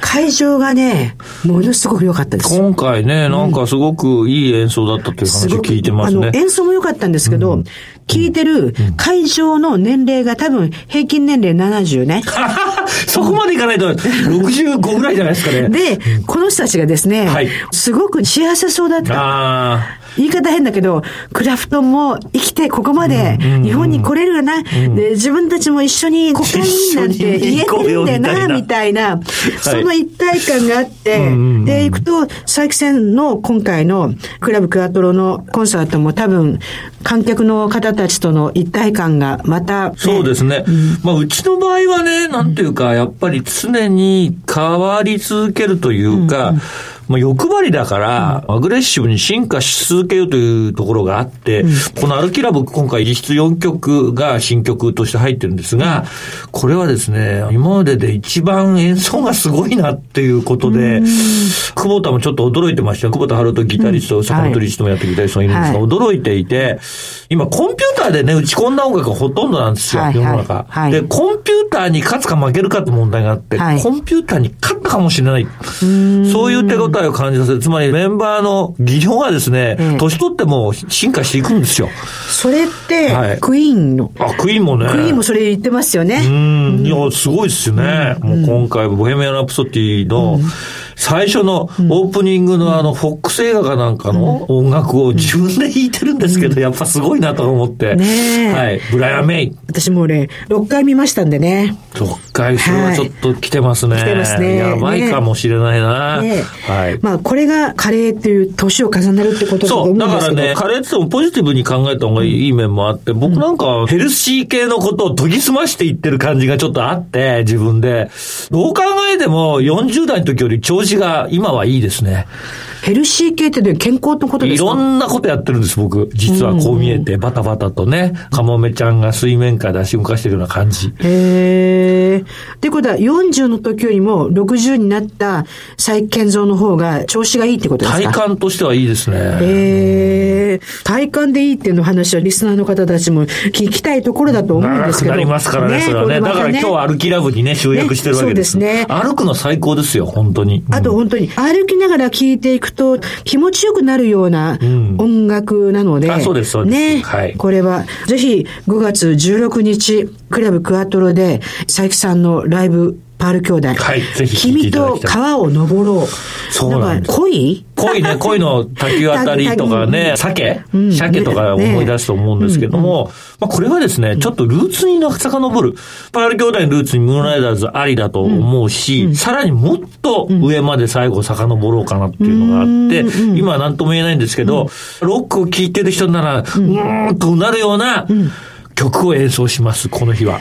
会場がね、ものすごく良かったです。今回ね、なんかすごくいい演奏だったという話聞いてますね。あの、演奏も良かったんですけど、うん、聞いてる会場の年齢が多分平均年齢70ね。そこまでいかないと65ぐらいじゃないですかね。で、この人たちがですね、はい、すごく幸せそうだった。言い方変だけど、クラフトンも生きてここまで日本に来れるな、で、自分たちも一緒にコカインなんて言えてるんだよな、みたいな、その一体感があって、で、行くと、佐伯線の今回のクラブクワトロのコンサートも多分、観客の方たちとの一体感がまた、ね、そうですね。うん、まあ、うちの場合はね、なんていうか、やっぱり常に変わり続けるというか、うんうんまあ、欲張りだから、アグレッシブに進化し続けようというところがあって、うん、このアルキラブ今回実質4曲が新曲として入ってるんですが、これはですね、今までで一番演奏がすごいなっていうことで、久保田もちょっと驚いてました久保田春人ギタリスト、うん、坂本リストもやってるギタリストがいるんですが、はい、驚いていて、今コンピューターでね、打ち込んだ音楽がほとんどなんですよ、はい、世の中、はい、で、コンピューターに勝つか負けるかって問題があって、コンピューターに勝ったかもしれない。そういう手応えを感じさせる。つまりメンバーの技量がですね、年取っても進化していくんですよ。それって、はい、クイーンの。あ、クイーンもね。クイーンもそれ言ってますよね。うん。いや、すごいですよね。もう今回、ボヘミアン・ラプソディの、最初のオープニングのあの、フォックス映画かなんかの音楽を自分で弾いてるんですけど、やっぱすごいなと思って。ねはい。ブライアン・メイ。私もね、6回見ましたんでね。6回、それはちょっと来てますね。来てますね。やばいかもしれないな。ねはい。まあ、これがカレーっていう年を重ねるってことだと思うんですけど。そう、だからね、カレーってもポジティブに考えた方がいい面もあって、僕なんかヘルシー系のことを研ぎ澄ましていってる感じがちょっとあって、自分で。どう考えても40代の時より調子が今はいいですね。ヘルシー系って健康のことですか？いろんなことやってるんです、僕。実はこう見えて、バタバタとね、カモメちゃんが水面下で足動かしてるような感じ。へえ。ってことは、40の時よりも60になった再建造の方が調子がいいってことですか？体感としてはいいですね。へえ。体感でいいっていうの話はリスナーの方たちも聞きたいところだと思うんですけど。なりますからね、ねそれはね。だから今日歩きラブにね、集約してるわけです。ね、そうですね。歩くの最高ですよ、本当に。あと本当に、歩きながら聞いていくくと気持ちよくなるような音楽なので、うん、あそうです、そうです。ね、はい。これは、ぜひ5月16日、クラブクワトロで、佐伯さんのライブパール兄弟。はい、ぜひ君と川を登ろう。そうなんです。恋？恋ね、恋の滝渡りとかね、鮭、鮭とか思い出すと思うんですけども、まあこれはですね、ちょっとルーツに遡る。パール兄弟のルーツにムーンライダーズありだと思うし、さらにもっと上まで最後遡ろうかなっていうのがあって、今は何とも言えないんですけど、ロックを聴いてる人なら、うーんとなるような曲を演奏します、この日は。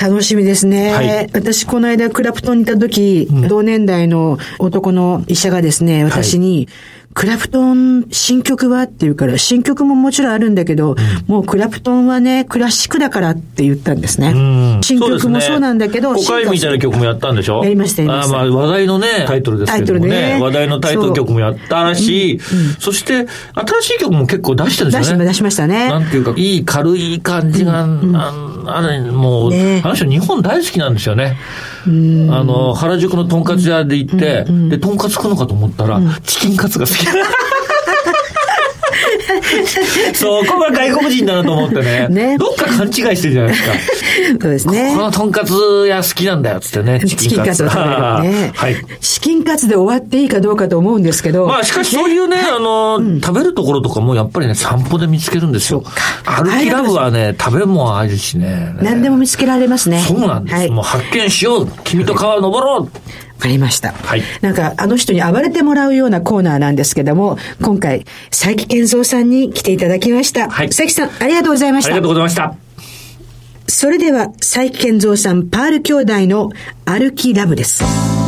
楽しみですね。はい、私、この間、クラプトンにいた時、うん、同年代の男の医者がですね、私に、はいクラプトン新曲はって言うから、新曲ももちろんあるんだけど、うん、もうクラプトンはね、クラシックだからって言ったんですね。新曲もそうなんだけど、ね、コカイみたいな曲もやったんでしょ？やりました、やりました。あまあ話題のね、タイトルですけどもね。ね話題のタイトル曲もやったし、そうんうん、そして新しい曲も結構出してるんですよね。出しましたね。なんていうか、いい軽い感じが、ああれ、もう、ね、あの人日本大好きなんですよね。あの、原宿のとんかつ屋で行って、で、とんかつ食うのかと思ったら、チキンカツが好き。そこが外国人だなと思ってね。ね。どっか勘違いしてるじゃないですか。そうですね。このとんかつ屋好きなんだよ、つってね。チキンカツ。ね。はい。チキンカツで終わっていいかどうかと思うんですけど。まあ、しかしそういうね、あの、食べるところとかもやっぱりね、散歩で見つけるんですよ。歩きラブはね、食べ物あるしね。何でも見つけられますね。そうなんです。もう発見しよう。君と川登ろう。わかりました。はい。なんか、あの人に暴れてもらうようなコーナーなんですけども、今回、佐伯健三さんに来ていただきました。はい。佐伯さん、ありがとうございました。ありがとうございました。それでは、佐伯健三さん、パール兄弟の歩きラブです。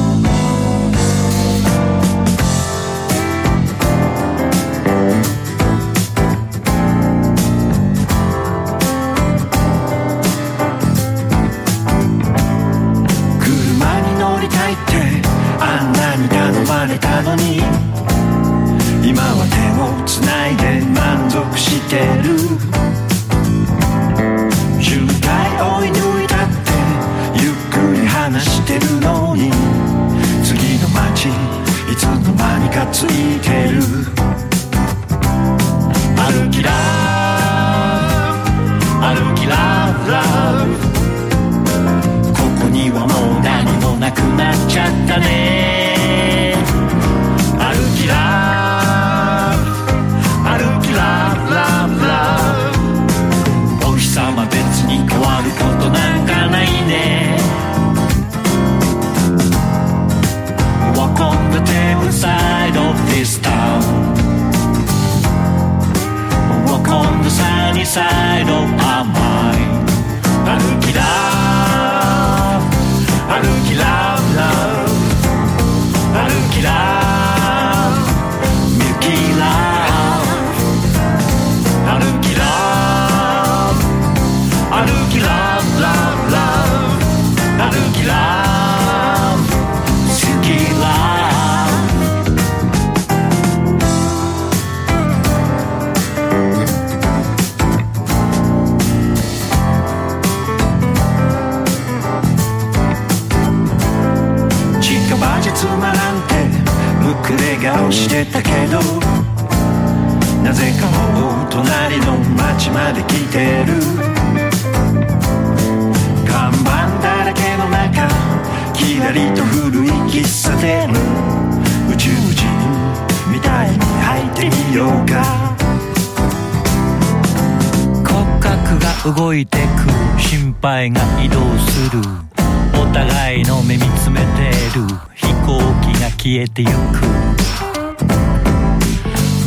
えてゆく。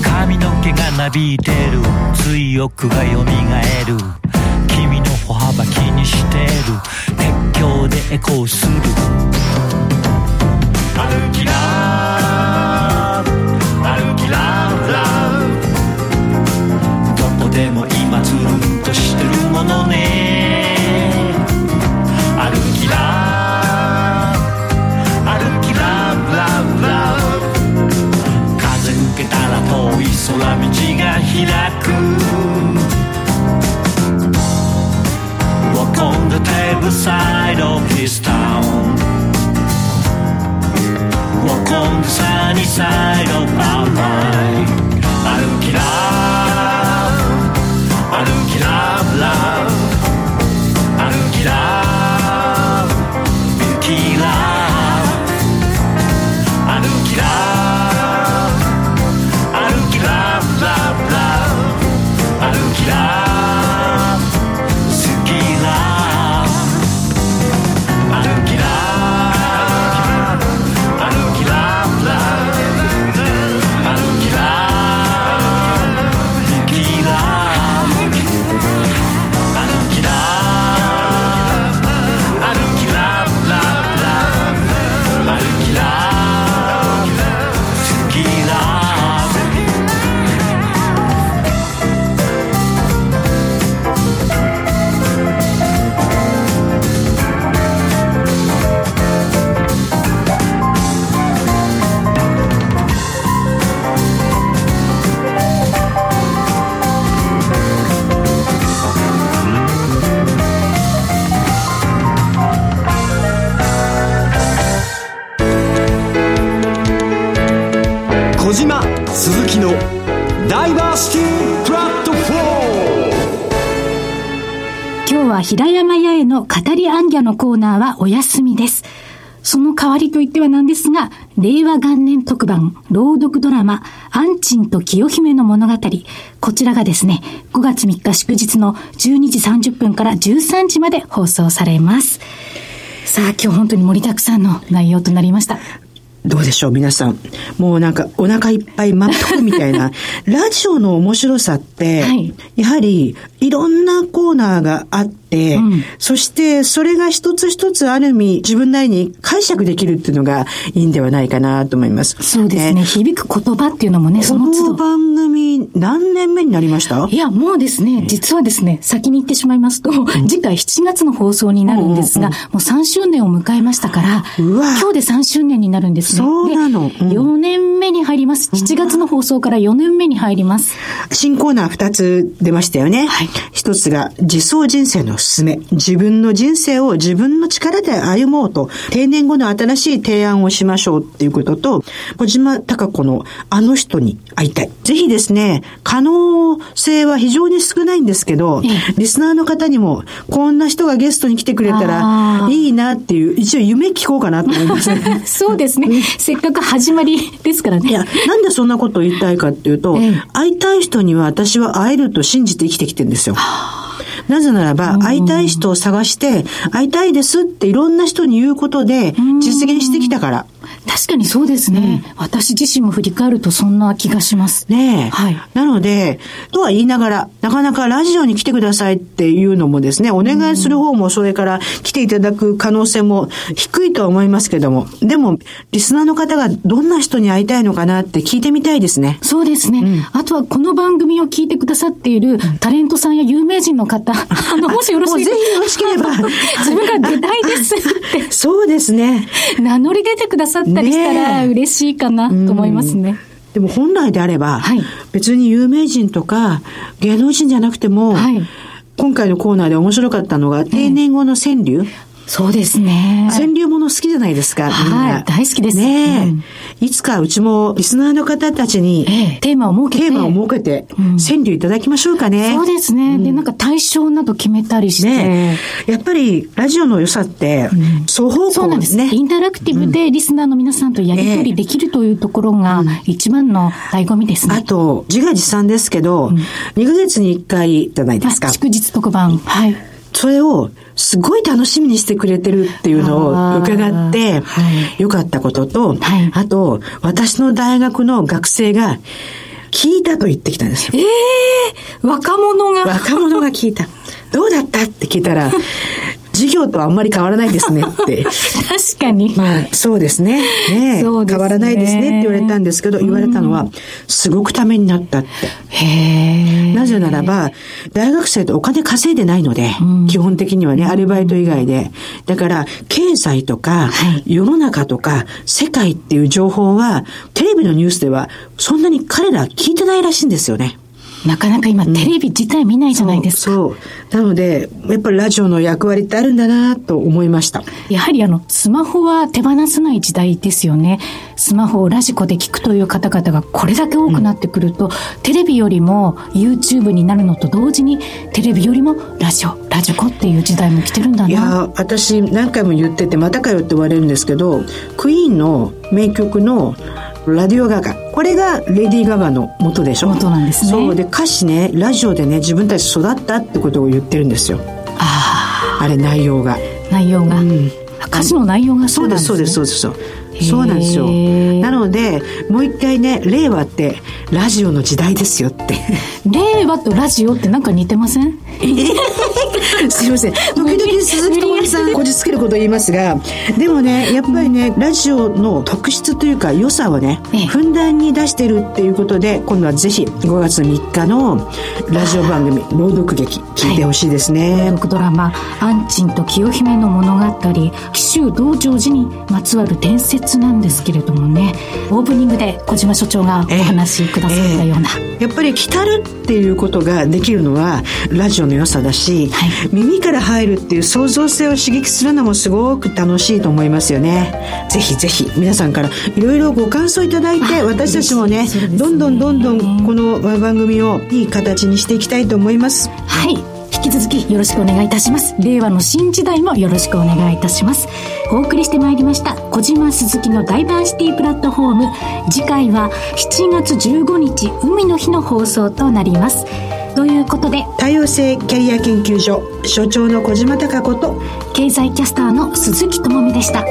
髪の毛がなびいてる。追憶がよみがえる。君の歩幅気にしてる。鉄橋でエコーする。歩きら歩きらどこでも今つるんとしてるものね。開く Walk on the table side of his town Walk on the sunny side of our mind 歩きら特番、朗読ドラマ、アンチンと清姫の物語。こちらがですね、5月3日祝日の12時30分から13時まで放送されます。さあ、今日本当に盛りだくさんの内容となりました。どうでしょう皆さん。もうなんかお腹いっぱい満腹みたいな。ラジオの面白さって、はいやはりいろんなコーナーがあって、うんそしてそれが一つ一つある意味自分なりに解釈できるっていうのがいいんではないかなと思います。そうですね。響く言葉っていうのもね、そこの都度。の番組何年目になりました？いや、もうですね、実はですね、先に言ってしまいますと、次回7月の放送になるんですが、もう3周年を迎えましたから、今日で3周年になるんですね。そうなのうんで4年目に入ります。7月の放送から4年目に入ります。新コーナー2つ出ましたよね。はい一つが、自走人生のを進め、自分の人生を自分の力で歩もうと、定年後の新しい提案をしましょうっていうことと、小島隆子のあの人に会いたい。ぜひですね、可能性は非常に少ないんですけど、リスナーの方にも、こんな人がゲストに来てくれたらいいなっていう、一応夢聞こうかなと思います。そうですね。せっかく始まりですからね。いや、なんでそんなことを言いたいかっていうと、会いたい人には私は会えると信じて生きてきてるんですよ。なぜならば、会いたい人を探して、会いたいですっていろんな人に言うことで、実現してきたから。確かにそうですね、うん、私自身も振り返るとそんな気がします。ねえ。はい。なので、とは言いながら、なかなかラジオに来てくださいっていうのもですね、お願いする方もそれから来ていただく可能性も低いとは思いますけども、でも、リスナーの方がどんな人に会いたいのかなって聞いてみたいですね。そうですね。うん、あとはこの番組を聞いてくださっているタレントさんや有名人の方、あの、もしよろしければ。ぜひよろしければ。自分が出たいですって。そうですね。名乗り出てくださったりしたら嬉しいかなと思いますね。でも本来であれば、はい、別に有名人とか芸能人じゃなくても、はい、今回のコーナーで面白かったのが、定年後の川柳。そうですね。川柳もの好きじゃないですか。はい、大好きです。ね、うん、いつかうちもリスナーの方たちに、ええ、テーマを設けて、テーマを設けて、川柳いただきましょうかね。そうですね、うん、で、なんか対象など決めたりして。ね、やっぱり、ラジオの良さって、双方向なんですね。インタラクティブでリスナーの皆さんとやり取りできるというところが、一番の醍醐味ですね。あと、自画自賛ですけど、うん、2ヶ月に1回じゃないですか。祝日特番。はい。それをすごい楽しみにしてくれてるっていうのを伺って、良かったことと、はい、あと、私の大学の学生が、聞いたと言ってきたんですよ。ええー、若者が。若者が聞いた。どうだった？って聞いたら、授業とあんまり変わらないですねって。確かに。まあ、そうですね。ねそう、ね、変わらないですねって言われたんですけど、言われたのは、すごくためになったって。へなぜならば、大学生ってお金稼いでないので、基本的にはね、アルバイト以外で。だから、経済とか、世の中とか、世界っていう情報は、テレビのニュースでは、そんなに彼ら聞いてないらしいんですよね。なかなか今、テレビ自体見ないじゃないですか。そう。なので、やっぱりラジオの役割ってあるんだなと思いました。やはりあの、スマホは手放せない時代ですよね。スマホをラジコで聞くという方々がこれだけ多くなってくると、うん、テレビよりも YouTube になるのと同時に、テレビよりもラジオ、ラジコっていう時代も来てるんだな。いや、私何回も言ってて、またかよって言われるんですけど、クイーンの名曲のラディオガガ。これがレディー・ガガの元でしょ？元なんですね。そう。で、歌詞ね、ラジオでね、自分たち育ったってことを言ってるんですよ。ああ。あれ、内容が。内容が。うん、歌詞の内容がそうです、そうです、そうです。そうそうなんですよ。なので、もう一回ね、令和ってラジオの時代ですよって。令和とラジオってなんか似てません？すいません。時々鈴木智さんこじつけること言いますが、でもね、やっぱりね、ラジオの特質というか良さをね、ふんだんに出してるっていうことで、今度はぜひ5月3日のラジオ番組、朗読劇、聞いてほしいですね。朗読ドラマ、アンチンと清姫の物語、紀州道成寺にまつわる伝説なんですけれどもね、オープニングで小島所長がお話しくださったような。えーえー、やっぱり来たるっていうことができるのは、ラジオの良さだし、はい、耳から入るっていう創造性を刺激するのもすごく楽しいと思いますよね。ぜひぜひ皆さんからいろいろご感想いただいて、私たちもね、ねどんどんどんどんこの番組をいい形にしていきたいと思います。はい。引き続きよろしくお願いいたします。令和の新時代もよろしくお願いいたします。お送りしてまいりました小島鈴木のダイバーシティプラットフォーム。次回は7月15日海の日の放送となります。ということで多様性キャリア研究所所長の小島貴子と経済キャスターの鈴木智美でした。